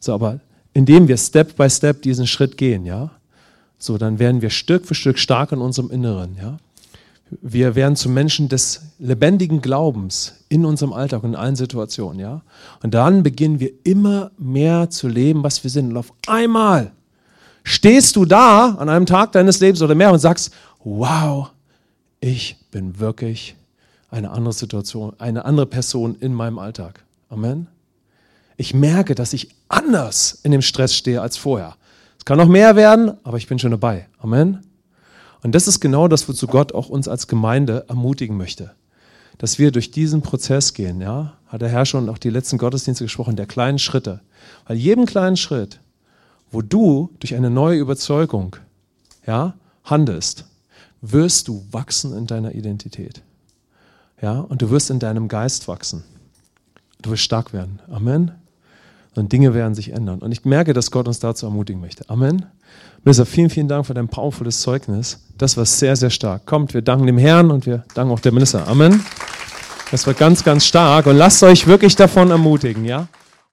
So, aber indem wir Step by Step diesen Schritt gehen, ja, so, dann werden wir Stück für Stück stark in unserem Inneren, ja. Wir werden zu Menschen des lebendigen Glaubens in unserem Alltag und in allen Situationen, ja. Und dann beginnen wir immer mehr zu leben, was wir sind. Und auf einmal stehst du da an einem Tag deines Lebens oder mehr und sagst, wow, ich bin wirklich eine andere Situation, eine andere Person in meinem Alltag. Amen. Ich merke, dass ich anders in dem Stress stehe als vorher. Es kann noch mehr werden, aber ich bin schon dabei. Amen. Und das ist genau das, wozu Gott auch uns als Gemeinde ermutigen möchte. Dass wir durch diesen Prozess gehen, ja, hat der Herr schon auch die letzten Gottesdienste gesprochen, der kleinen Schritte. Weil jedem kleinen Schritt, wo du durch eine neue Überzeugung, ja, handelst, wirst du wachsen in deiner Identität. Ja, und du wirst in deinem Geist wachsen. Du wirst stark werden. Amen. Und Dinge werden sich ändern. Und ich merke, dass Gott uns dazu ermutigen möchte. Amen. Melissa, vielen, vielen Dank für dein powervolles Zeugnis. Das war sehr, sehr stark. Kommt, wir danken dem Herrn und wir danken auch der Melissa. Amen. Das war ganz, ganz stark. Und lasst euch wirklich davon ermutigen, ja?